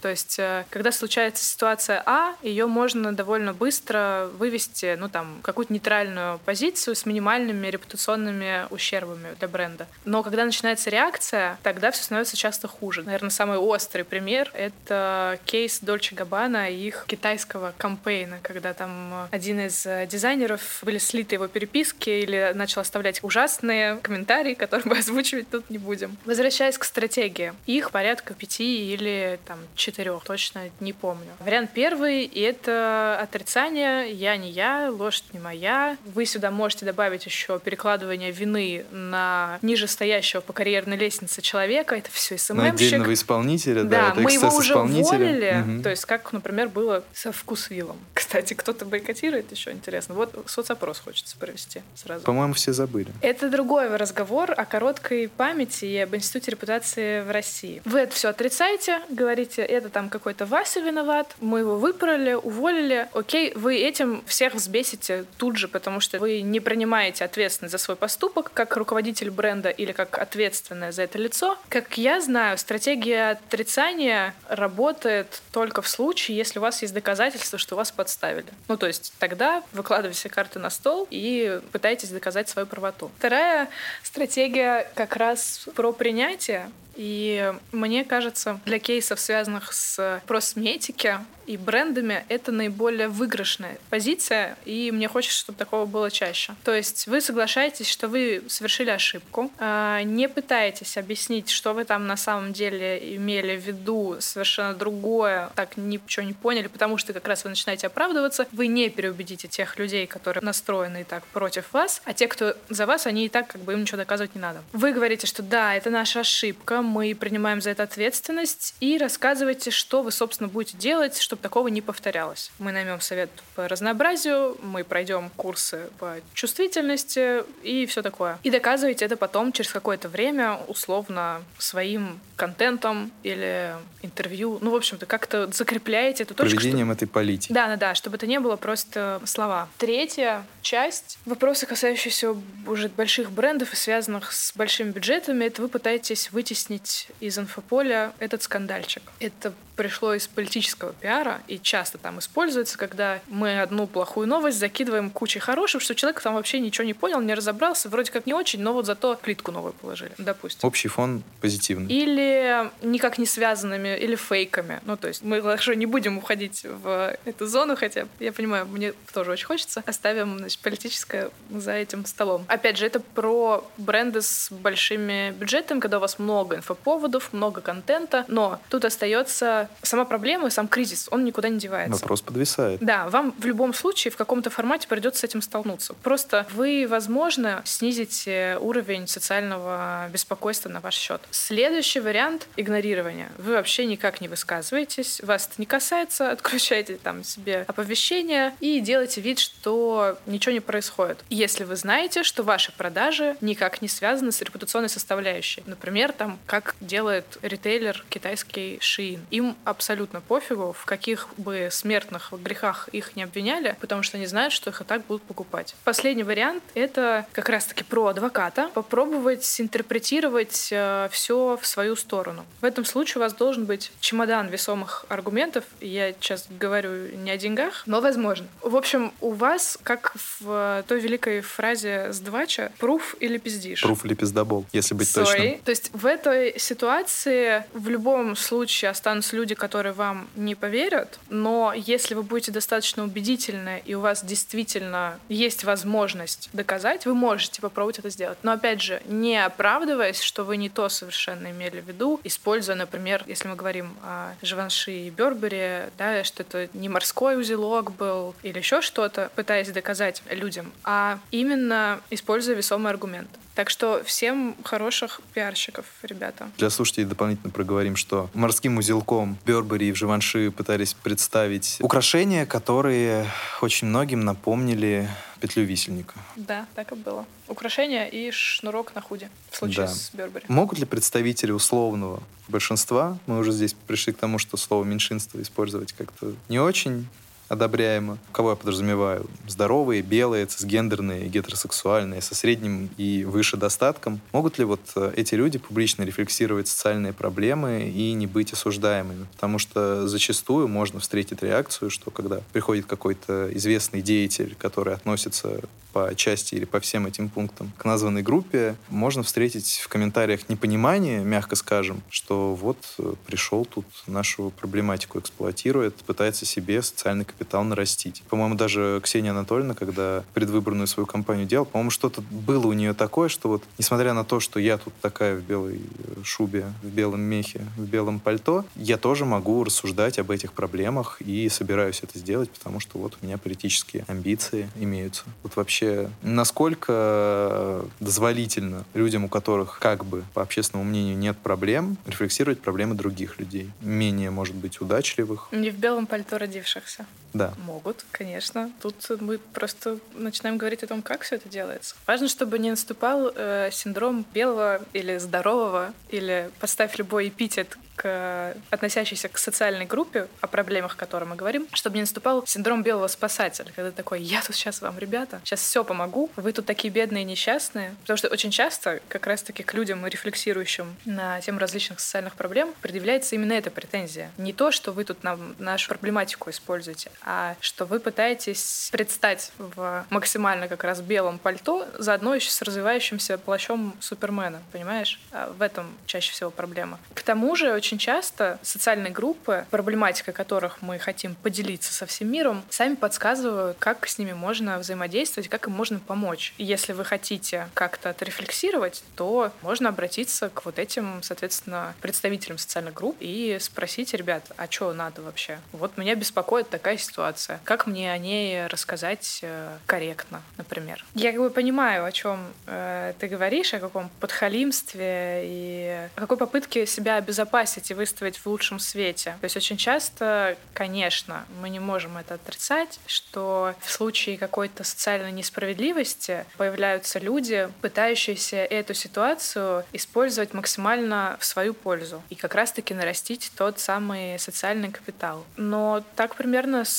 То есть, э, когда случается ситуация А, ее можно довольно быстро вывести, ну там, какую-то нейтральную позицию с минимальными репутационными ущербами для бренда. Но когда начинается реакция, тогда все становится часто хуже. Наверное, самый острый пример — это кейс Дольче Габбана и их китайского кампейна, когда там один из дизайнеров были слиты его переписки или начал оставлять ужасные комментарии, которые мы озвучивать тут не будем. Возвращаясь к стратегии. Их порядка пяти или или там четырех, точно не помню. Вариант первый — это отрицание «я не я, ложь не моя». Вы сюда можете добавить еще перекладывание вины на нижестоящего по карьерной лестнице человека. Это все СММщик. На отдельного исполнителя, да. Да, мы его уже уволили. Угу. То есть как, например, было со вкусвиллом. Кстати, кто-то бойкотирует, еще интересно. Вот соцопрос хочется провести сразу. По-моему, все забыли. Это другой разговор о короткой памяти и об институте репутации в России. Вы это все отрицаете, говорите, это там какой-то Вася виноват, мы его выпороли, уволили. Окей, вы этим всех взбесите тут же, потому что вы не принимаете ответственность за свой поступок как руководитель бренда или как ответственное за это лицо. Как я знаю, стратегия отрицания работает только в случае, если у вас есть доказательства, что вас подставили. Ну, то есть тогда выкладывайте карты на стол и пытайтесь доказать свою правоту. Вторая стратегия как раз про принятие. И мне кажется, для кейсов, связанных с просметики, и брендами это наиболее выигрышная позиция, и мне хочется, чтобы такого было чаще. То есть вы соглашаетесь, что вы совершили ошибку, а, не пытаетесь объяснить, что вы там на самом деле имели в виду совершенно другое, так ничего не поняли, потому что как раз вы начинаете оправдываться, вы не переубедите тех людей, которые настроены и так против вас, а те, кто за вас, они и так как бы им ничего доказывать не надо. Вы говорите, что да, это наша ошибка, мы принимаем за это ответственность, и рассказываете, что вы, собственно, будете делать, чтобы такого не повторялось. Мы наймем совет по разнообразию, мы пройдем курсы по чувствительности и все такое. И доказываете это потом через какое-то время, условно, своим контентом или интервью. Ну, в общем-то, как-то закрепляете эту точку. Проведением чтобы... этой политики. Да, да, да, чтобы это не было просто слова. Третья часть. Вопросы, касающиеся уже больших брендов и связанных с большими бюджетами, это вы пытаетесь вытеснить из инфополя этот скандальчик. Это пришло из политического пиара и часто там используется, когда мы одну плохую новость закидываем кучей хороших, что человек там вообще ничего не понял, не разобрался, вроде как не очень, но вот зато плитку новую положили, допустим. Общий фон позитивный. Или никак не связанными, или фейками. Ну, то есть мы хорошо не будем уходить в эту зону, хотя я понимаю, мне тоже очень хочется. Оставим, значит, политическое за этим столом. Опять же, это про бренды с большими бюджетами, когда у вас много инфоповодов, много контента, но тут остается сама проблема, сам кризис, он никуда не девается. Вопрос подвисает. Да, вам в любом случае в каком-то формате придется с этим столкнуться. Просто вы, возможно, снизите уровень социального беспокойства на ваш счет. Следующий вариант — игнорирование. Вы вообще никак не высказываетесь, вас это не касается, отключаете там себе оповещения и делаете вид, что ничего не происходит. Если вы знаете, что ваши продажи никак не связаны с репутационной составляющей. Например, там, как делает ритейлер китайский Shein. Им абсолютно пофигу, в каких бы смертных грехах их не обвиняли, потому что они знают, что их и так будут покупать. Последний вариант — это как раз-таки про адвоката. Попробовать интерпретировать э, все в свою сторону. В этом случае у вас должен быть чемодан весомых аргументов. Я сейчас говорю не о деньгах, но возможно. В общем, у вас, как в той великой фразе с Двача, пруф или пиздишь. Пруф или пиздобол, если быть Sorry. точным. То есть в этой ситуации в любом случае останутся люди, люди, которые вам не поверят, но если вы будете достаточно убедительны и у вас действительно есть возможность доказать, вы можете попробовать это сделать. Но опять же, не оправдываясь, что вы не то совершенно имели в виду, используя, например, если мы говорим о Живанши и Бербере, да, что это не морской узелок был или еще что-то, пытаясь доказать людям, а именно используя весомый аргумент. Так что всем хороших пиарщиков, ребята. Для слушателей дополнительно проговорим, что морским узелком Бербери и в Живанши пытались представить украшения, которые очень многим напомнили петлю висельника. Да, так и было. Украшение и шнурок на худе в случае да. с Бербери. Могут ли представители условного большинства, мы уже здесь пришли к тому, что слово меньшинство использовать как-то не очень, одобряемо. Кого я подразумеваю? Здоровые, белые, цисгендерные, гетеросексуальные, со средним и выше достатком. Могут ли вот э, эти люди публично рефлексировать социальные проблемы и не быть осуждаемыми? Потому что зачастую можно встретить реакцию, что когда приходит какой-то известный деятель, который относится по части или по всем этим пунктам к названной группе, можно встретить в комментариях непонимание, мягко скажем, что вот э, пришел тут нашу проблематику эксплуатирует, пытается себе социальный капитал нарастить. По-моему, даже Ксения Анатольевна, когда предвыборную свою кампанию делала, по-моему, что-то было у нее такое, что вот, несмотря на то, что я тут такая в белой э, шубе, в белом мехе, в белом пальто, я тоже могу рассуждать об этих проблемах и собираюсь это сделать, потому что вот у меня политические амбиции имеются. Вот вообще, насколько дозволительно людям, у которых как бы по общественному мнению нет проблем, рефлексировать проблемы других людей, менее, может быть, удачливых. Не в белом пальто родившихся. Да. Могут, конечно. Тут мы просто начинаем говорить о том, как все это делается. Важно, чтобы не наступал э, синдром белого или здорового, или поставь любой эпитет к, относящийся к социальной группе, о проблемах, о которых мы говорим, чтобы не наступал синдром белого спасателя, когда такой, я тут сейчас вам, ребята, сейчас все помогу, вы тут такие бедные и несчастные. Потому что очень часто как раз-таки к людям, рефлексирующим на тему различных социальных проблем, предъявляется именно эта претензия. Не то, что вы тут нам нашу проблематику используете, а что вы пытаетесь предстать в максимально как раз белом пальто, заодно еще с развивающимся плащом Супермена, понимаешь? А в этом чаще всего проблема. К тому же очень часто социальные группы, проблематика которых мы хотим поделиться со всем миром, сами подсказывают, как с ними можно взаимодействовать, как им можно помочь. И если вы хотите как-то отрефлексировать, то можно обратиться к вот этим, соответственно, представителям социальных групп и спросить, ребят, а что надо вообще? Вот меня беспокоит такая ситуация. Как мне о ней рассказать э, корректно, например? Я как бы понимаю, о чем э, ты говоришь, о каком подхалимстве и о какой попытке себя обезопасить и выставить в лучшем свете. То есть очень часто, конечно, мы не можем это отрицать, что в случае какой-то социальной несправедливости появляются люди, пытающиеся эту ситуацию использовать максимально в свою пользу и как раз-таки нарастить тот самый социальный капитал. Но так примерно с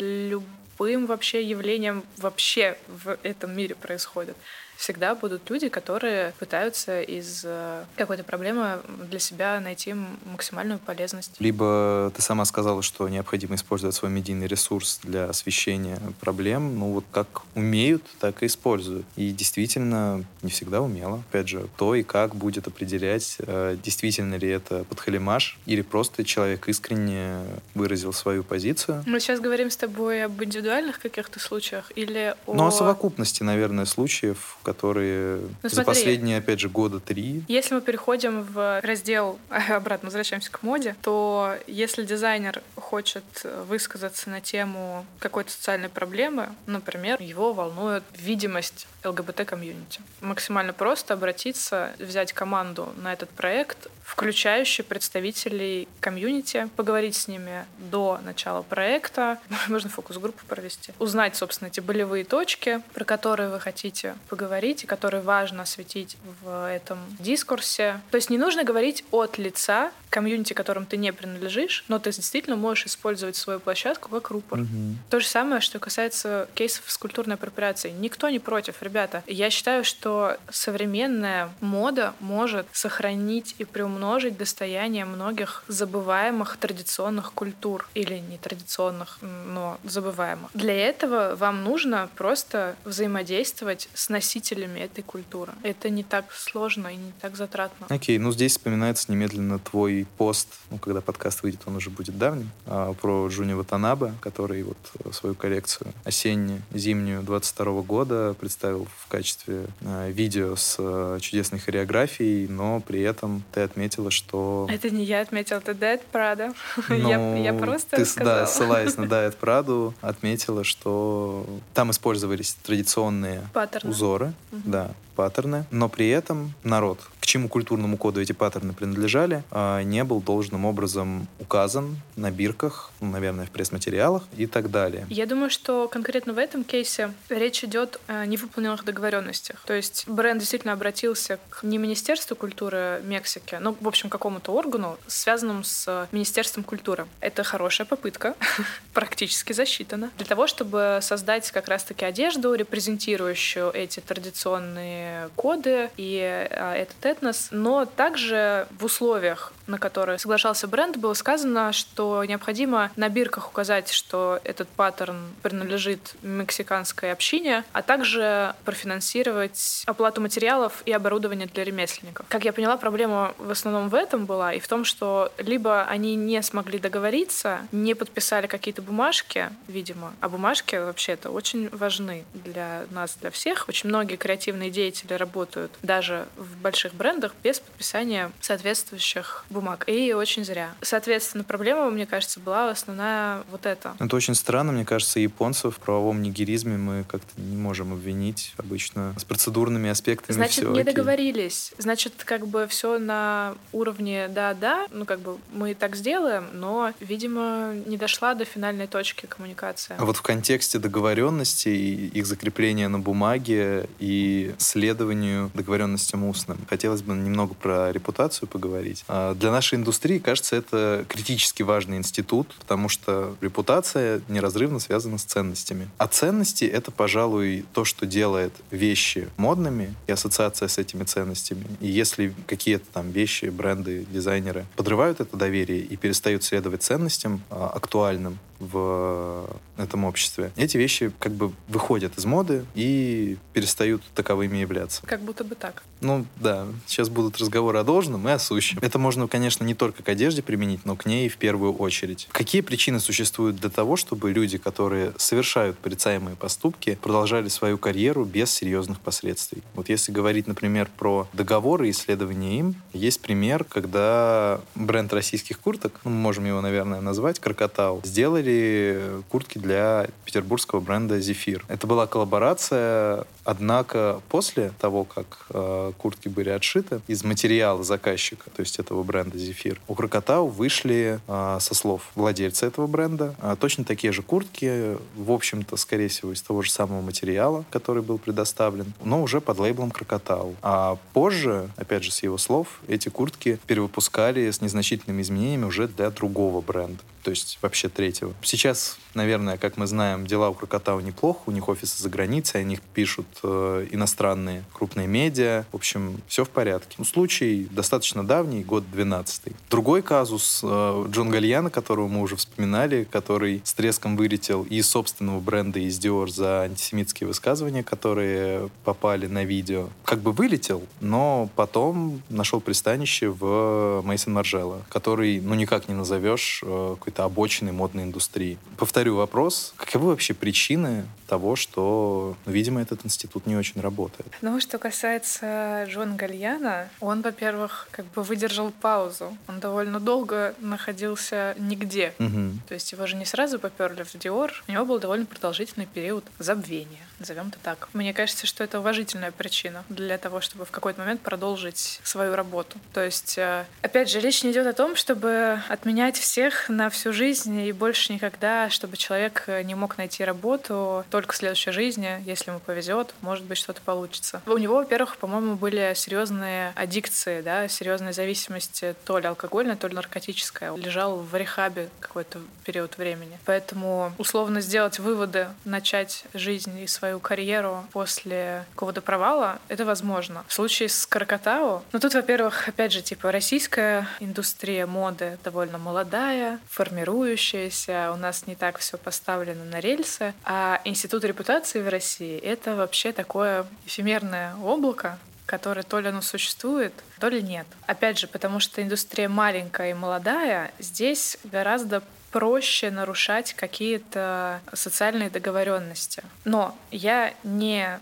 любым вообще явлением вообще в этом мире происходит всегда будут люди, которые пытаются из э, какой-то проблемы для себя найти максимальную полезность. Либо ты сама сказала, что необходимо использовать свой медийный ресурс для освещения проблем. Ну вот как умеют, так и используют. И действительно не всегда умело. Опять же, то и как будет определять, э, действительно ли это подхалимаш или просто человек искренне выразил свою позицию. Мы сейчас говорим с тобой об индивидуальных каких-то случаях или о... Ну, о совокупности, наверное, случаев, которые ну, за последние, опять же, года три. Если мы переходим в раздел, обратно возвращаемся к моде, то если дизайнер хочет высказаться на тему какой-то социальной проблемы, например, его волнует видимость ЛГБТ-комьюнити. Максимально просто обратиться, взять команду на этот проект, включающий представителей комьюнити, поговорить с ними до начала проекта, можно фокус-группу провести, узнать, собственно, эти болевые точки, про которые вы хотите поговорить, говорить и которые важно осветить в этом дискурсе. То есть не нужно говорить от лица комьюнити, которым ты не принадлежишь, но ты действительно можешь использовать свою площадку как рупор. Угу. То же самое, что касается кейсов с культурной апроприацией. Никто не против, ребята. Я считаю, что современная мода может сохранить и приумножить достояние многих забываемых традиционных культур или нетрадиционных, но забываемых. Для этого вам нужно просто взаимодействовать с носителями этой культуры. Это не так сложно и не так затратно. Окей, okay, ну здесь вспоминается немедленно твой пост, ну, когда подкаст выйдет, он уже будет давним, а, про Джуни Ватанабе, который вот свою коллекцию осенне-зимнюю 22 года представил в качестве а, видео с а, чудесной хореографией, но при этом ты отметила, что... Это не я отметила, это Дайет Прада. Ну, я, я просто ты, сказала. Да, ссылаясь на Дайет Праду, отметила, что там использовались традиционные Паттерны. узоры, угу. да, паттерны, но при этом народ, к чему культурному коду эти паттерны принадлежали, а, не был должным образом указан на бирках, наверное, в пресс-материалах и так далее. Я думаю, что конкретно в этом кейсе речь идет о невыполненных договоренностях. То есть бренд действительно обратился к не Министерству культуры Мексики, ну, в общем, какому-то органу, связанному с Министерством культуры. Это хорошая попытка, практически засчитана, для того, чтобы создать как раз-таки одежду, репрезентирующую эти традиционные коды и а, этот этнос, но также в условиях, на которые соглашался бренд, было сказано, что необходимо на бирках указать, что этот паттерн принадлежит мексиканской общине, а также профинансировать оплату материалов и оборудования для ремесленников. Как я поняла, проблема в основном в этом была, и в том, что либо они не смогли договориться, не подписали какие-то бумажки, видимо, а бумажки вообще-то очень важны для нас, для всех. Очень многие креативные деятели работают даже в больших брендах без подписания соответствующих бумаг. И очень зря. Соответственно, проблема, мне кажется, была основная вот эта. Это очень странно, мне кажется, японцев в правовом нигеризме мы как-то не можем обвинить обычно с процедурными аспектами. Значит, не окей. договорились. Значит, как бы все на уровне да-да, ну как бы мы так сделаем, но, видимо, не дошла до финальной точки коммуникация. А вот в контексте договоренности и их закрепления на бумаге и следованию договоренностям устным, хотелось бы немного про репутацию поговорить. А для нашей индустрии, кажется, это критически важный институт, потому что репутация неразрывно связана с ценностями. А ценности — это, пожалуй, то, что делает вещи модными и ассоциация с этими ценностями. И если какие-то там вещи, бренды, дизайнеры подрывают это доверие и перестают следовать ценностям а, актуальным, в этом обществе. Эти вещи как бы выходят из моды и перестают таковыми являться. Как будто бы так. Ну да, сейчас будут разговоры о должном и о сущем. Это можно, конечно, не только к одежде применить, но к ней в первую очередь. Какие причины существуют для того, чтобы люди, которые совершают порицаемые поступки, продолжали свою карьеру без серьезных последствий? Вот если говорить, например, про договоры и исследования им, есть пример, когда бренд российских курток, ну, мы можем его, наверное, назвать, Крокотау, сделали куртки для петербургского бренда «Зефир». Это была коллаборация, однако после того, как э, куртки были отшиты из материала заказчика, то есть этого бренда «Зефир». У Крокотау вышли, а, со слов владельца этого бренда, а, точно такие же куртки, в общем-то, скорее всего, из того же самого материала, который был предоставлен, но уже под лейблом Крокотау. А позже, опять же, с его слов, эти куртки перевыпускали с незначительными изменениями уже для другого бренда то есть вообще третьего. Сейчас, наверное, как мы знаем, дела у Крокотау неплохо, у них офисы за границей, о них пишут э, иностранные крупные медиа. В общем, все в порядке. Ну, случай достаточно давний, год 12 -й. Другой казус э, Джон Гальяна, которого мы уже вспоминали, который с треском вылетел из собственного бренда из Dior за антисемитские высказывания, которые попали на видео. Как бы вылетел, но потом нашел пристанище в Мейсон Маржелло, который, ну, никак не назовешь э, какой-то какой-то обочины модной индустрии. Повторю вопрос, каковы вообще причины того, что, видимо, этот институт не очень работает? Ну, что касается Джона Гальяна, он, во-первых, как бы выдержал паузу. Он довольно долго находился нигде. Угу. То есть его же не сразу поперли в Диор. У него был довольно продолжительный период забвения, назовем это так. Мне кажется, что это уважительная причина для того, чтобы в какой-то момент продолжить свою работу. То есть, э, опять же, речь не идет о том, чтобы отменять всех на всю жизнь и больше никогда, чтобы человек не мог найти работу только в следующей жизни, если ему повезет, может быть, что-то получится. У него, во-первых, по-моему, были серьезные аддикции, да, серьезные зависимости то ли алкогольная, то ли наркотическая. Лежал в рехабе какой-то период времени. Поэтому условно сделать выводы, начать жизнь и свою карьеру после какого-то провала, это возможно. В случае с Каракатау, ну тут, во-первых, опять же, типа российская индустрия моды довольно молодая, формирующаяся, у нас не так все поставлено на рельсы, а институт репутации в России — это вообще такое эфемерное облако, которое то ли оно существует, то ли нет. Опять же, потому что индустрия маленькая и молодая, здесь гораздо проще нарушать какие-то социальные договоренности. Но я не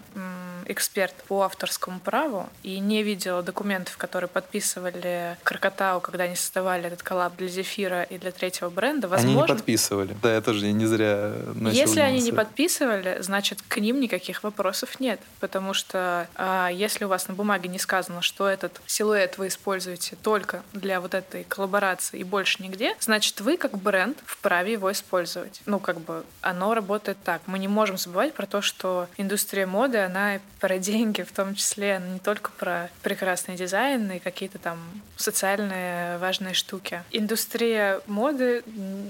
эксперт по авторскому праву и не видела документов, которые подписывали Крокотау, когда они создавали этот коллаб для Зефира и для третьего бренда. Возможно, они не подписывали. Да, я тоже не зря начал Если они не подписывали, значит, к ним никаких вопросов нет. Потому что а, если у вас на бумаге не сказано, что этот силуэт вы используете только для вот этой коллаборации и больше нигде, значит, вы как бренд вправе его использовать. Ну, как бы оно работает так. Мы не можем забывать про то, что индустрия моды, она про деньги в том числе, не только про прекрасный дизайн и какие-то там социальные важные штуки. Индустрия моды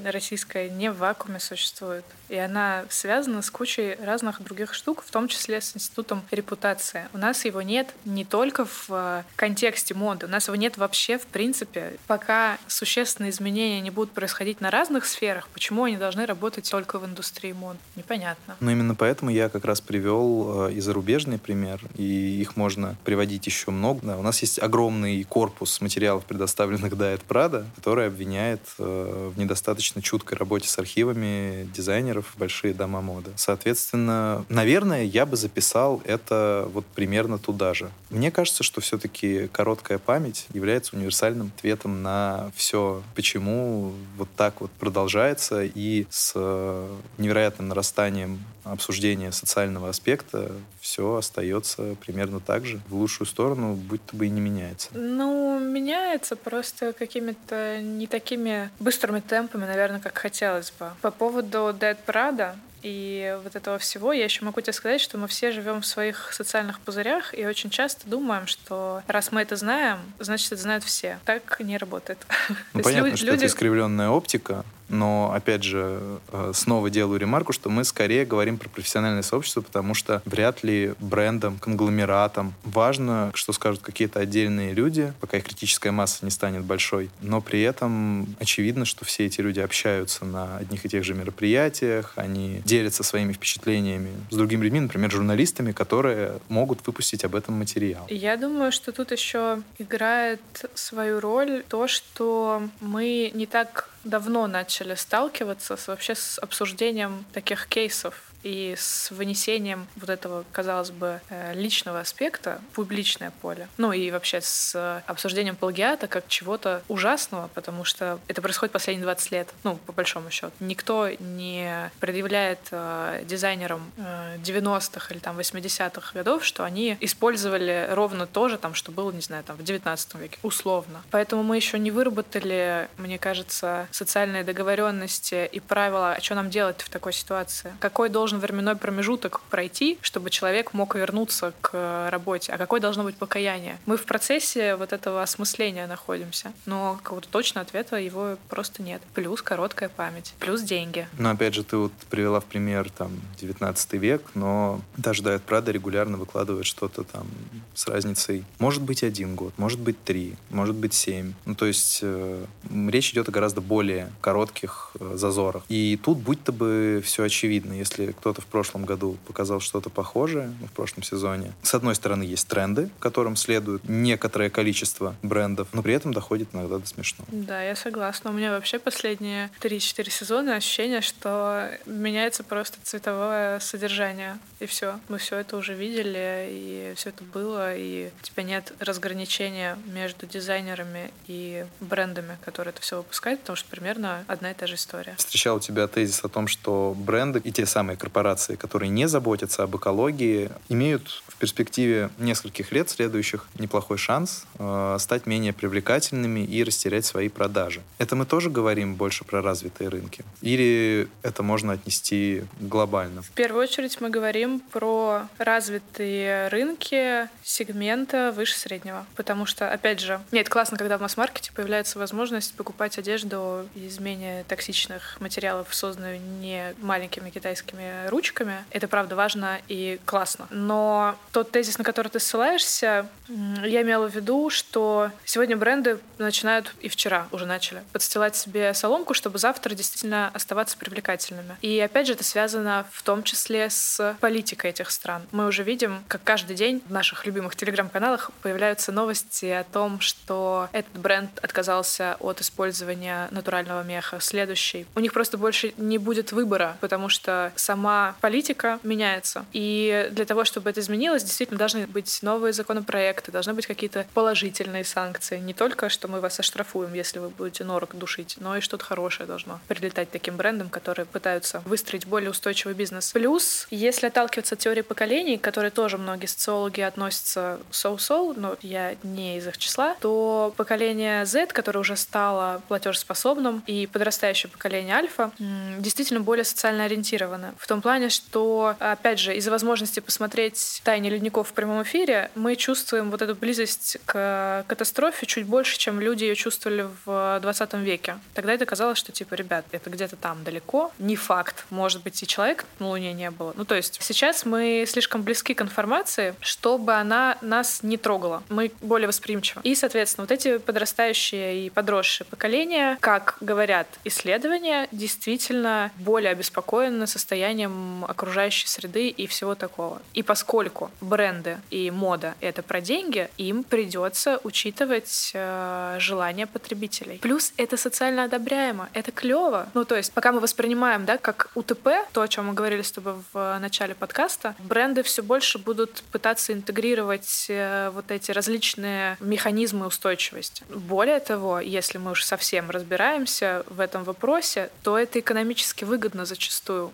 российская не в вакууме существует. И она связана с кучей разных других штук, в том числе с институтом репутации. У нас его нет не только в э, контексте моды, у нас его нет вообще в принципе. Пока существенные изменения не будут происходить на разных разных сферах. Почему они должны работать только в индустрии мод? Непонятно. Но именно поэтому я как раз привел э, и зарубежный пример, и их можно приводить еще много. Да, у нас есть огромный корпус материалов, предоставленных Diet Prada, который обвиняет э, в недостаточно чуткой работе с архивами дизайнеров большие дома моды. Соответственно, наверное, я бы записал это вот примерно туда же. Мне кажется, что все-таки короткая память является универсальным ответом на все, почему вот так вот продолжается и с э, невероятным нарастанием обсуждения социального аспекта все остается примерно так же. В лучшую сторону будто бы и не меняется. Ну, меняется просто какими-то не такими быстрыми темпами, наверное, как хотелось бы. По поводу Dead Prada, и вот этого всего, я еще могу тебе сказать, что мы все живем в своих социальных пузырях и очень часто думаем, что раз мы это знаем, значит, это знают все. Так не работает. Ну, понятно, люди... что это искривленная оптика, но, опять же, э, снова делаю ремарку, что мы скорее говорим про профессиональное сообщество, потому что вряд ли брендам, конгломератам важно, что скажут какие-то отдельные люди, пока их критическая масса не станет большой. Но при этом очевидно, что все эти люди общаются на одних и тех же мероприятиях, они делятся своими впечатлениями с другими людьми, например, журналистами, которые могут выпустить об этом материал. Я думаю, что тут еще играет свою роль то, что мы не так давно начали сталкиваться с, вообще с обсуждением таких кейсов и с вынесением вот этого, казалось бы, э, личного аспекта в публичное поле. Ну и вообще с обсуждением плагиата как чего-то ужасного, потому что это происходит последние 20 лет, ну, по большому счету. Никто не предъявляет э, дизайнерам э, 90-х или там 80-х годов, что они использовали ровно то же, там, что было, не знаю, там, в 19 веке, условно. Поэтому мы еще не выработали, мне кажется, социальные договоренности и правила, а что нам делать в такой ситуации. Какой должен должен временной промежуток пройти, чтобы человек мог вернуться к работе, а какое должно быть покаяние. Мы в процессе вот этого осмысления находимся, но какого-то точного ответа его просто нет. Плюс короткая память, плюс деньги. Но опять же, ты вот привела в пример там 19 век, но даже Diet Prada регулярно выкладывает что-то там с разницей, может быть, один год, может быть, три, может быть, семь. Ну, то есть э, речь идет о гораздо более коротких э, зазорах. И тут будь-то бы все очевидно. Если кто-то в прошлом году показал что-то похожее, ну, в прошлом сезоне. С одной стороны, есть тренды, которым следует некоторое количество брендов, но при этом доходит иногда до смешного. Да, я согласна. У меня вообще последние 3-4 сезона ощущение, что меняется просто цветовое содержание. И все. Мы все это уже видели, и все это было, и у тебя нет разграничения между дизайнерами и брендами, которые это все выпускают, потому что примерно одна и та же история. Встречал у тебя тезис о том, что бренды и те самые корпорации, которые не заботятся об экологии, имеют в перспективе нескольких лет следующих неплохой шанс э, стать менее привлекательными и растерять свои продажи. Это мы тоже говорим больше про развитые рынки? Или это можно отнести глобально? В первую очередь мы говорим про развитые рынки сегмента выше среднего. Потому что, опять же, нет, классно, когда в масс-маркете появляется возможность покупать одежду из менее токсичных материалов, созданную не маленькими китайскими ручками. Это правда важно и классно. Но тот тезис, на который ты ссылаешься, я имела в виду, что сегодня бренды начинают и вчера уже начали подстилать себе соломку, чтобы завтра действительно оставаться привлекательными. И опять же, это связано в том числе с политикой этих стран. Мы уже видим, как каждый день в наших любимых телеграм-каналах появляются новости о том, что этот бренд отказался от использования натурального меха. Следующий. У них просто больше не будет выбора, потому что сама политика меняется. И для того, чтобы это изменилось, действительно должны быть новые законопроекты, должны быть какие-то положительные санкции. Не только, что мы вас оштрафуем, если вы будете норок душить, но и что-то хорошее должно прилетать таким брендам, которые пытаются выстроить более устойчивый бизнес. Плюс, если отталкиваться от теории поколений, к которой тоже многие социологи относятся соу-соу, но я не из их числа, то поколение Z, которое уже стало платежеспособным, и подрастающее поколение Альфа, действительно более социально ориентировано. В том том плане, что, опять же, из-за возможности посмотреть «Тайне ледников» в прямом эфире, мы чувствуем вот эту близость к катастрофе чуть больше, чем люди ее чувствовали в 20 веке. Тогда это казалось, что, типа, ребят, это где-то там далеко, не факт. Может быть, и человек на Луне не было. Ну, то есть сейчас мы слишком близки к информации, чтобы она нас не трогала. Мы более восприимчивы. И, соответственно, вот эти подрастающие и подросшие поколения, как говорят исследования, действительно более обеспокоены состоянием окружающей среды и всего такого. И поскольку бренды и мода — это про деньги, им придется учитывать э, желания потребителей. Плюс это социально одобряемо, это клево. Ну, то есть, пока мы воспринимаем, да, как УТП, то, о чем мы говорили с тобой в начале подкаста, бренды все больше будут пытаться интегрировать э, вот эти различные механизмы устойчивости. Более того, если мы уж совсем разбираемся в этом вопросе, то это экономически выгодно зачастую.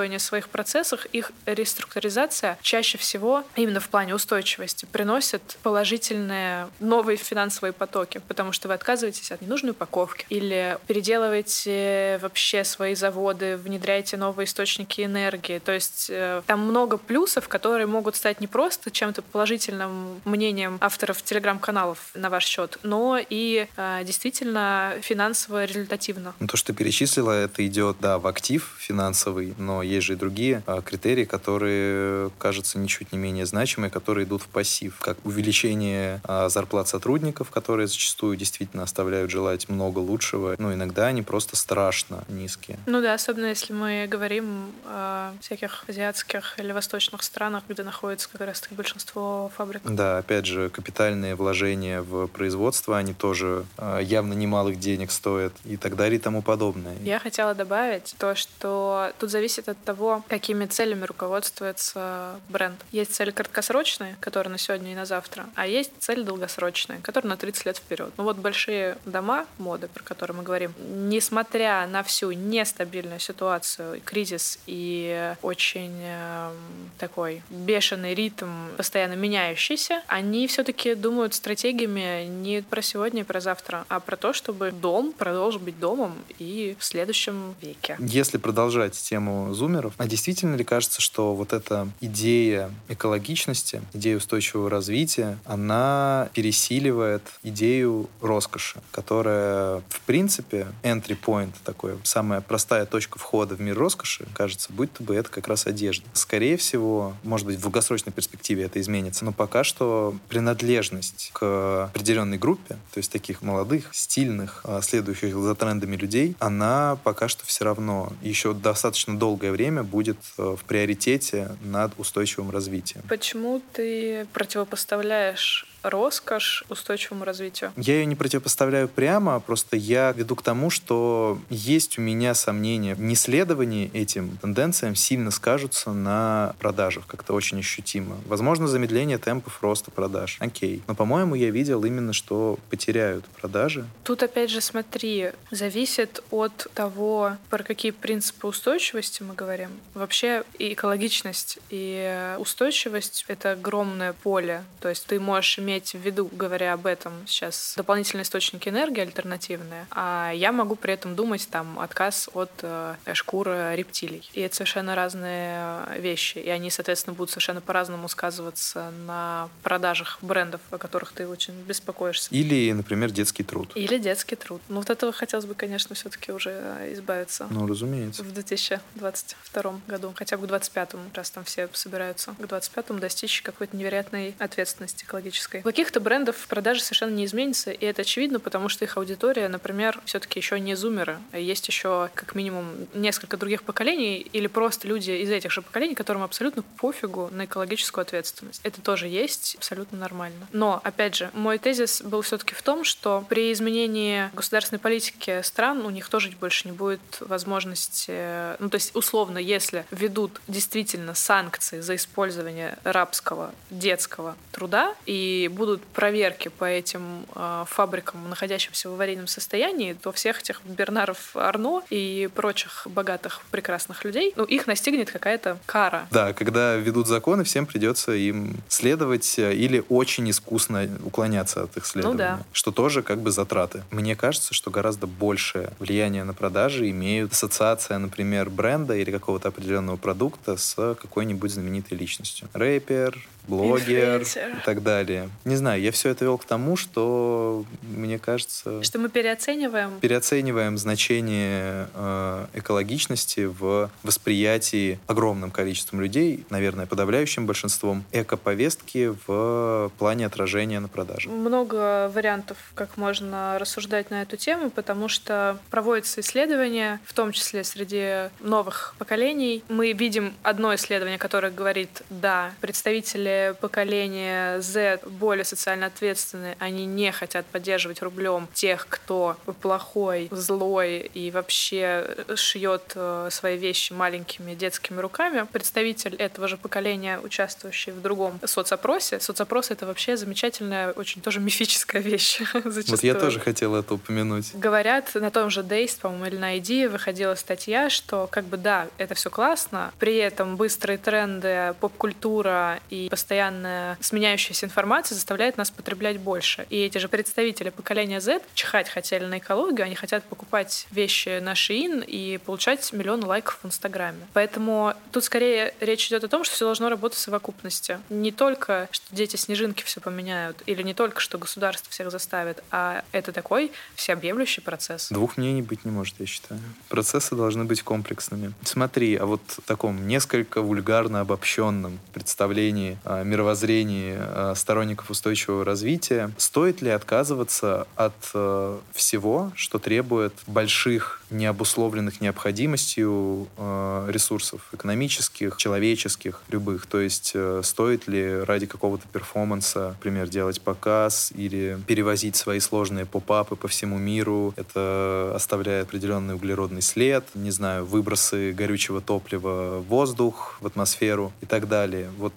Переоборудование своих процессов, их реструктуризация чаще всего именно в плане устойчивости приносит положительные новые финансовые потоки, потому что вы отказываетесь от ненужной упаковки или переделываете вообще свои заводы, внедряете новые источники энергии. То есть э, там много плюсов, которые могут стать не просто чем-то положительным мнением авторов телеграм-каналов на ваш счет, но и э, действительно финансово результативно. Ну, то, что ты перечислила, это идет, да, в актив финансовый, но есть же и другие а, критерии, которые, кажется, ничуть не менее значимые, которые идут в пассив, как увеличение а, зарплат сотрудников, которые зачастую действительно оставляют желать много лучшего, но иногда они просто страшно низкие. Ну да, особенно если мы говорим о всяких азиатских или восточных странах, где находится как раз-таки большинство фабрик. Да, опять же, капитальные вложения в производство, они тоже а, явно немалых денег стоят и так далее и тому подобное. Я хотела добавить то, что тут зависит от того, какими целями руководствуется бренд. Есть цель краткосрочная, которая на сегодня и на завтра, а есть цель долгосрочная, которая на 30 лет вперед. Ну вот большие дома моды, про которые мы говорим, несмотря на всю нестабильную ситуацию, кризис и очень э, такой бешеный ритм, постоянно меняющийся, они все-таки думают стратегиями не про сегодня и про завтра, а про то, чтобы дом продолжил быть домом и в следующем веке. Если продолжать тему зумеров, а действительно ли кажется, что вот эта идея экологичности, идея устойчивого развития, она пересиливает идею роскоши, которая, в принципе, entry point такой, самая простая точка входа в мир роскоши, кажется, будь-то бы это как раз одежда. Скорее всего, может быть, в долгосрочной перспективе это изменится, но пока что принадлежность к определенной группе, то есть таких молодых, стильных, а, следующих за трендами людей, она пока что все равно еще достаточно долгое время будет э, в приоритете над устойчивым развитием. Почему ты противопоставляешь роскошь устойчивому развитию? Я ее не противопоставляю прямо, а просто я веду к тому, что есть у меня сомнения. Неследование этим тенденциям сильно скажутся на продажах как-то очень ощутимо. Возможно, замедление темпов роста продаж. Окей. Но, по-моему, я видел именно, что потеряют продажи. Тут, опять же, смотри, зависит от того, про какие принципы устойчивости мы говорим. Вообще и экологичность, и устойчивость — это огромное поле. То есть ты можешь иметь иметь в виду, говоря об этом сейчас, дополнительные источники энергии альтернативные, а я могу при этом думать там отказ от э, шкуры рептилий. И это совершенно разные вещи, и они, соответственно, будут совершенно по-разному сказываться на продажах брендов, о которых ты очень беспокоишься. Или, например, детский труд. Или детский труд. Ну, вот этого хотелось бы, конечно, все-таки уже избавиться. Ну, разумеется. В 2022 году, хотя бы к 2025, раз там все собираются, к 2025 достичь какой-то невероятной ответственности экологической. У каких-то брендов продажи совершенно не изменятся, и это очевидно, потому что их аудитория, например, все-таки еще не зумеры, есть еще как минимум несколько других поколений или просто люди из этих же поколений, которым абсолютно пофигу на экологическую ответственность. Это тоже есть, абсолютно нормально. Но, опять же, мой тезис был все-таки в том, что при изменении государственной политики стран у них тоже больше не будет возможности, ну то есть условно, если ведут действительно санкции за использование рабского детского труда и будут проверки по этим э, фабрикам, находящимся в аварийном состоянии, то всех этих Бернаров Арно и прочих богатых, прекрасных людей, ну, их настигнет какая-то кара. Да, когда ведут законы, всем придется им следовать э, или очень искусно уклоняться от их следования. Ну, да. Что тоже как бы затраты. Мне кажется, что гораздо большее влияние на продажи имеют ассоциация, например, бренда или какого-то определенного продукта с какой-нибудь знаменитой личностью. Рэпер, блогер Инфлюенсер. и так далее. Не знаю, я все это вел к тому, что мне кажется... Что мы переоцениваем? Переоцениваем значение э, экологичности в восприятии огромным количеством людей, наверное, подавляющим большинством, эко-повестки в плане отражения на продаже. Много вариантов, как можно рассуждать на эту тему, потому что проводятся исследования, в том числе среди новых поколений. Мы видим одно исследование, которое говорит, да, представители поколение Z более социально ответственны, они не хотят поддерживать рублем тех, кто плохой, злой и вообще шьет э, свои вещи маленькими детскими руками. Представитель этого же поколения, участвующий в другом соцопросе. Соцопрос — это вообще замечательная, очень тоже мифическая вещь. Вот я тоже хотела это упомянуть. Говорят, на том же Дейст, по-моему, или на ID выходила статья, что как бы да, это все классно, при этом быстрые тренды, поп-культура и постоянная сменяющаяся информация заставляет нас потреблять больше. И эти же представители поколения Z чихать хотели на экологию, они хотят покупать вещи на Shein и получать миллион лайков в Инстаграме. Поэтому тут скорее речь идет о том, что все должно работать в совокупности. Не только, что дети-снежинки все поменяют, или не только, что государство всех заставит, а это такой всеобъемлющий процесс. Двух мнений быть не может, я считаю. Процессы должны быть комплексными. Смотри, а вот в таком несколько вульгарно обобщенном представлении мировоззрении э, сторонников устойчивого развития, стоит ли отказываться от э, всего, что требует больших, необусловленных необходимостью э, ресурсов экономических, человеческих, любых. То есть стоит ли ради какого-то перформанса, например, делать показ или перевозить свои сложные поп-апы по всему миру. Это оставляет определенный углеродный след, не знаю, выбросы горючего топлива в воздух, в атмосферу и так далее. Вот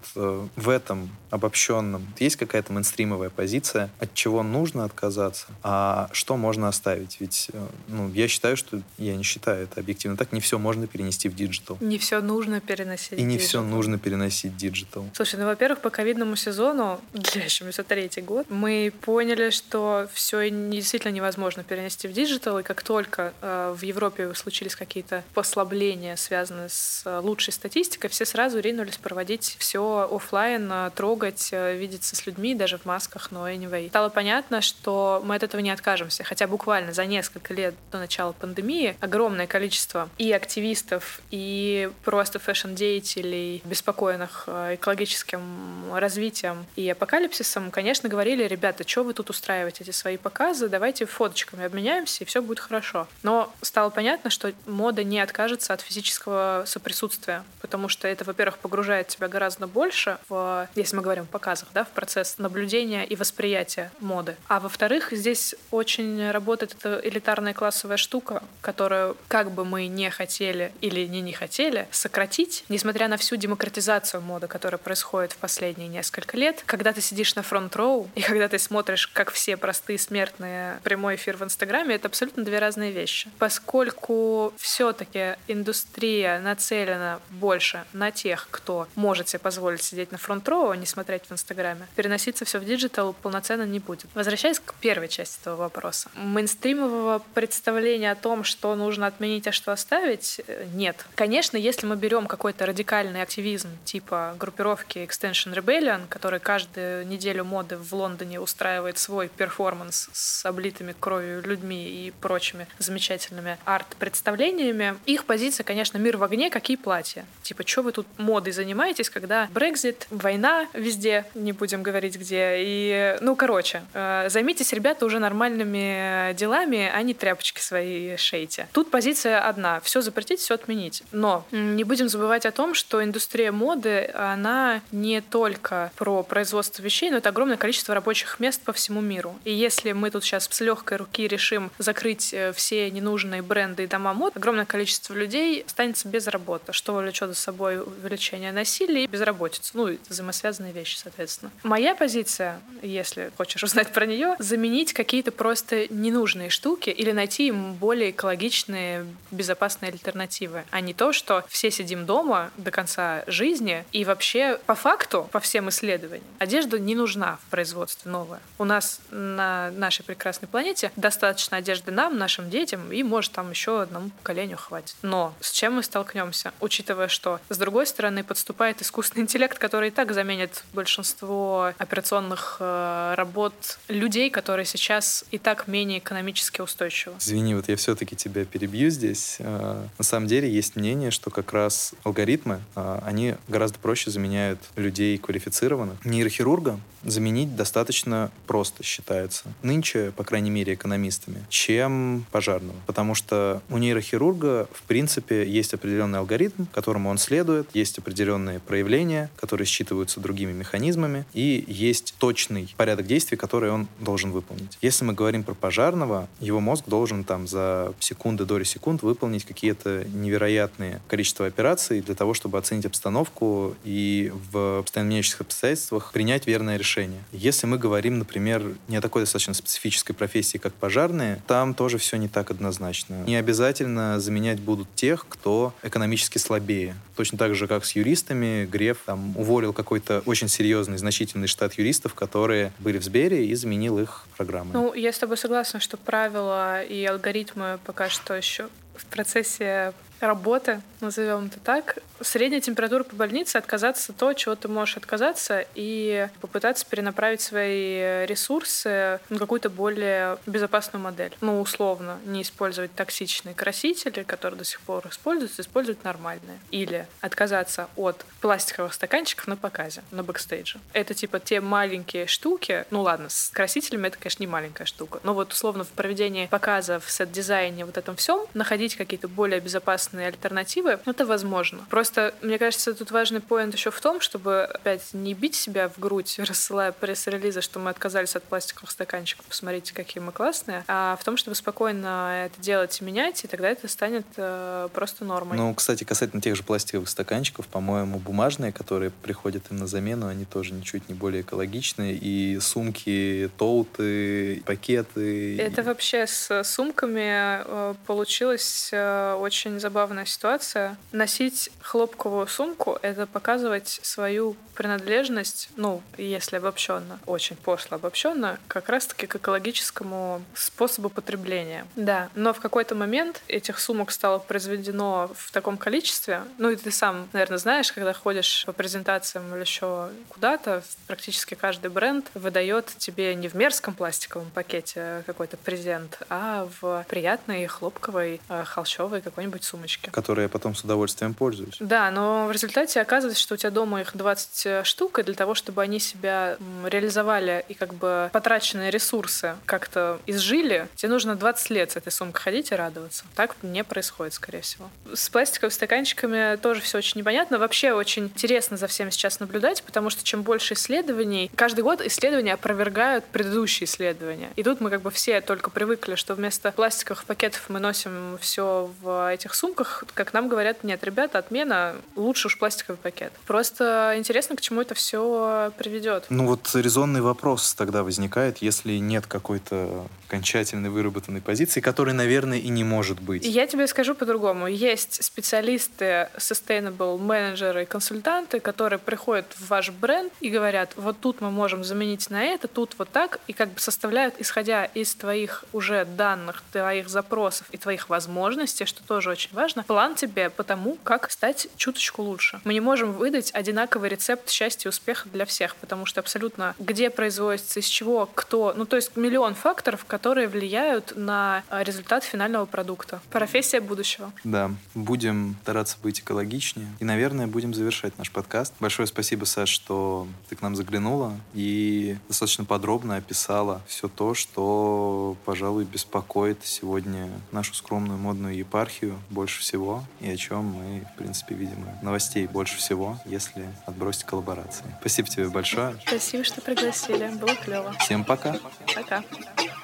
в этом обобщенном есть какая-то мейнстримовая позиция, от чего нужно отказаться, а что можно оставить? Ведь э, ну, я считаю, что я не считаю это объективно так, не все можно перенести в диджитал. Не все нужно переносить. И не все нужно переносить в диджитал. Слушай, ну, во-первых, по ковидному сезону, длящемуся третий год, мы поняли, что все действительно невозможно перенести в диджитал, и как только э, в Европе случились какие-то послабления, связанные с э, лучшей статистикой, все сразу ринулись проводить все офлайн, э, трогать, э, видеться с людьми, даже в масках, но anyway. Стало понятно, что мы от этого не откажемся. Хотя буквально за несколько лет до начала пандемии огромное количество и активистов, и просто fashion-деятелей, беспокойных э, экологическим развитием и апокалипсисом, конечно, говорили, ребята, что вы тут устраиваете эти свои показы, давайте фоточками обменяемся, и все будет хорошо. Но стало понятно, что мода не откажется от физического соприсутствия, потому что это, во-первых, погружает тебя гораздо больше в, если мы говорим о показах, да, в процесс наблюдения и восприятия моды. А во-вторых, здесь очень работает эта элитарная классовая штука, которую, как бы мы не хотели или не не хотели, сократить, несмотря на всю демократизацию моды, которая происходит в последние несколько лет, когда ты сидишь на front row, и когда ты смотришь, как все простые смертные прямой эфир в Инстаграме, это абсолютно две разные вещи. Поскольку все-таки индустрия нацелена больше на тех, кто может себе позволить сидеть на front row, а не смотреть в Инстаграме, переноситься все в digital полноценно не будет. Возвращаясь к первой части этого вопроса. Мейнстримового представления о том, что нужно отменить, а что оставить, э, нет. Конечно, если мы берем какой-то радикальный активизм типа группировки Extinction Rebellion, который каждую неделю моды в Лондоне устраивает свой перформанс с облитыми кровью людьми и прочими замечательными арт-представлениями, их позиция, конечно, мир в огне, какие платья. Типа, что вы тут модой занимаетесь, когда Брекзит, война везде, не будем говорить где. И, ну, короче, э, займитесь, ребята, уже нормальными делами, а не тряпочки свои шейте. Тут позиция одна. Все запретить, все отменить. Но не будем забывать о том, что индустрия моды, она не только про производство вещей, но это огромное количество рабочих мест по всему миру. И если мы тут сейчас с легкой руки решим закрыть э, все ненужные бренды и дома мод, огромное количество людей останется без работы, что влечет за собой увеличение насилия и безработицу. Ну, взаимосвязанные вещи, соответственно. Моя позиция, если хочешь узнать про нее, заменить какие-то просто ненужные штуки или найти им более экологичные, безопасные альтернативы, а не то, что все сидим дома до конца жизни и вообще по факту, по всем исследованиям, одежда не нужна в производстве новая. У нас на нашей прекрасной планете достаточно одежды нам, нашим детям, и может там еще одному поколению хватит. Но с чем мы столкнемся, учитывая, что с другой стороны подступает искусственный интеллект, который так заменит большинство операционных э, работ людей, которые сейчас и так менее экономически устойчивы. Извини, вот я все-таки тебя перебью здесь. Э, на самом деле есть мнение, что как раз алгоритмы, э, они гораздо проще заменяют людей квалифицированных. Нейрохирурга заменить достаточно просто считается. Нынче, по крайней мере, экономистами, чем пожарного. Потому что у нейрохирурга, в принципе, есть определенный алгоритм, которому он следует, есть определенные проявления, которые считываются другими механизмами, и есть точный порядок действий, который он должен выполнить. Если мы говорим про пожарного, его мозг должен там за секунды, доли секунд выполнить какие-то невероятные количество операций для того, чтобы оценить обстановку и в постоянно меняющихся обстоятельствах принять верное решение. Если мы говорим, например, не о такой достаточно специфической профессии, как пожарные, там тоже все не так однозначно. Не обязательно заменять будут тех, кто экономически слабее. Точно так же, как с юристами, Греф там уволил какой-то очень серьезный, значительный штат юристов, которые были в Сбере, и заменил их программой. Ну, я с тобой согласна, что правила и алгоритмы пока что еще в процессе работы, назовем это так, средняя температура по больнице, отказаться от того, чего ты можешь отказаться, и попытаться перенаправить свои ресурсы на какую-то более безопасную модель. Ну, условно, не использовать токсичные красители, которые до сих пор используются, использовать нормальные. Или отказаться от пластиковых стаканчиков на показе, на бэкстейдже. Это типа те маленькие штуки, ну ладно, с красителями это, конечно, не маленькая штука, но вот условно в проведении показа, в сет-дизайне, вот этом всем, находить какие-то более безопасные альтернативы, это возможно. Просто, мне кажется, тут важный поинт еще в том, чтобы опять не бить себя в грудь, рассылая пресс-релизы, что мы отказались от пластиковых стаканчиков, посмотрите, какие мы классные, а в том, чтобы спокойно это делать и менять, и тогда это станет э, просто нормой. Ну, кстати, касательно тех же пластиковых стаканчиков, по-моему, бумажные, которые приходят им на замену, они тоже ничуть не более экологичные, и сумки, тоуты, пакеты. Это вообще с сумками э, получилось э, очень забавная ситуация. Носить хлопковую сумку — это показывать свою принадлежность, ну, если обобщенно, очень пошло обобщенно, как раз-таки к экологическому способу потребления. Да, но в какой-то момент этих сумок стало произведено в таком количестве, ну и ты сам, наверное, знаешь, когда ходишь по презентациям или еще куда-то, практически каждый бренд выдает тебе не в мерзком пластиковом пакете какой-то презент, а в приятной хлопковой, э, холщовой какой-нибудь сумочке. Которой я потом с удовольствием пользуюсь. Да, но в результате оказывается, что у тебя дома их 20 Э, штук, и для того, чтобы они себя реализовали и как бы потраченные ресурсы как-то изжили, тебе нужно 20 лет с этой сумкой ходить и радоваться. Так не происходит, скорее всего. С пластиковыми стаканчиками тоже все очень непонятно. Вообще очень интересно за всем сейчас наблюдать, потому что чем больше исследований, каждый год исследования опровергают предыдущие исследования. И тут мы как бы все только привыкли, что вместо пластиковых пакетов мы носим все в этих сумках. Как нам говорят, нет, ребята, отмена, лучше уж пластиковый пакет. Просто интересно, к чему это все приведет. Ну вот резонный вопрос тогда возникает, если нет какой-то окончательной выработанной позиции, которой, наверное, и не может быть. Я тебе скажу по-другому. Есть специалисты, sustainable менеджеры и консультанты, которые приходят в ваш бренд и говорят, вот тут мы можем заменить на это, тут вот так, и как бы составляют, исходя из твоих уже данных, твоих запросов и твоих возможностей, что тоже очень важно, план тебе по тому, как стать чуточку лучше. Мы не можем выдать одинаковый рецепт счастья и успеха для всех, потому что абсолютно где производится, из чего, кто, ну то есть миллион факторов, которые влияют на а, результат финального продукта. Профессия будущего. Да, будем стараться быть экологичнее и, наверное, будем завершать наш подкаст. Большое спасибо, Саш, что ты к нам заглянула и достаточно подробно описала все то, что, пожалуй, беспокоит сегодня нашу скромную модную епархию больше всего и о чем мы, в принципе, видим новостей больше всего, если отбросить коллаборации. Спасибо тебе большое. Спасибо, что пригласили. Было клево. Всем пока. Пока.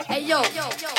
Hey, yo. yo, yo.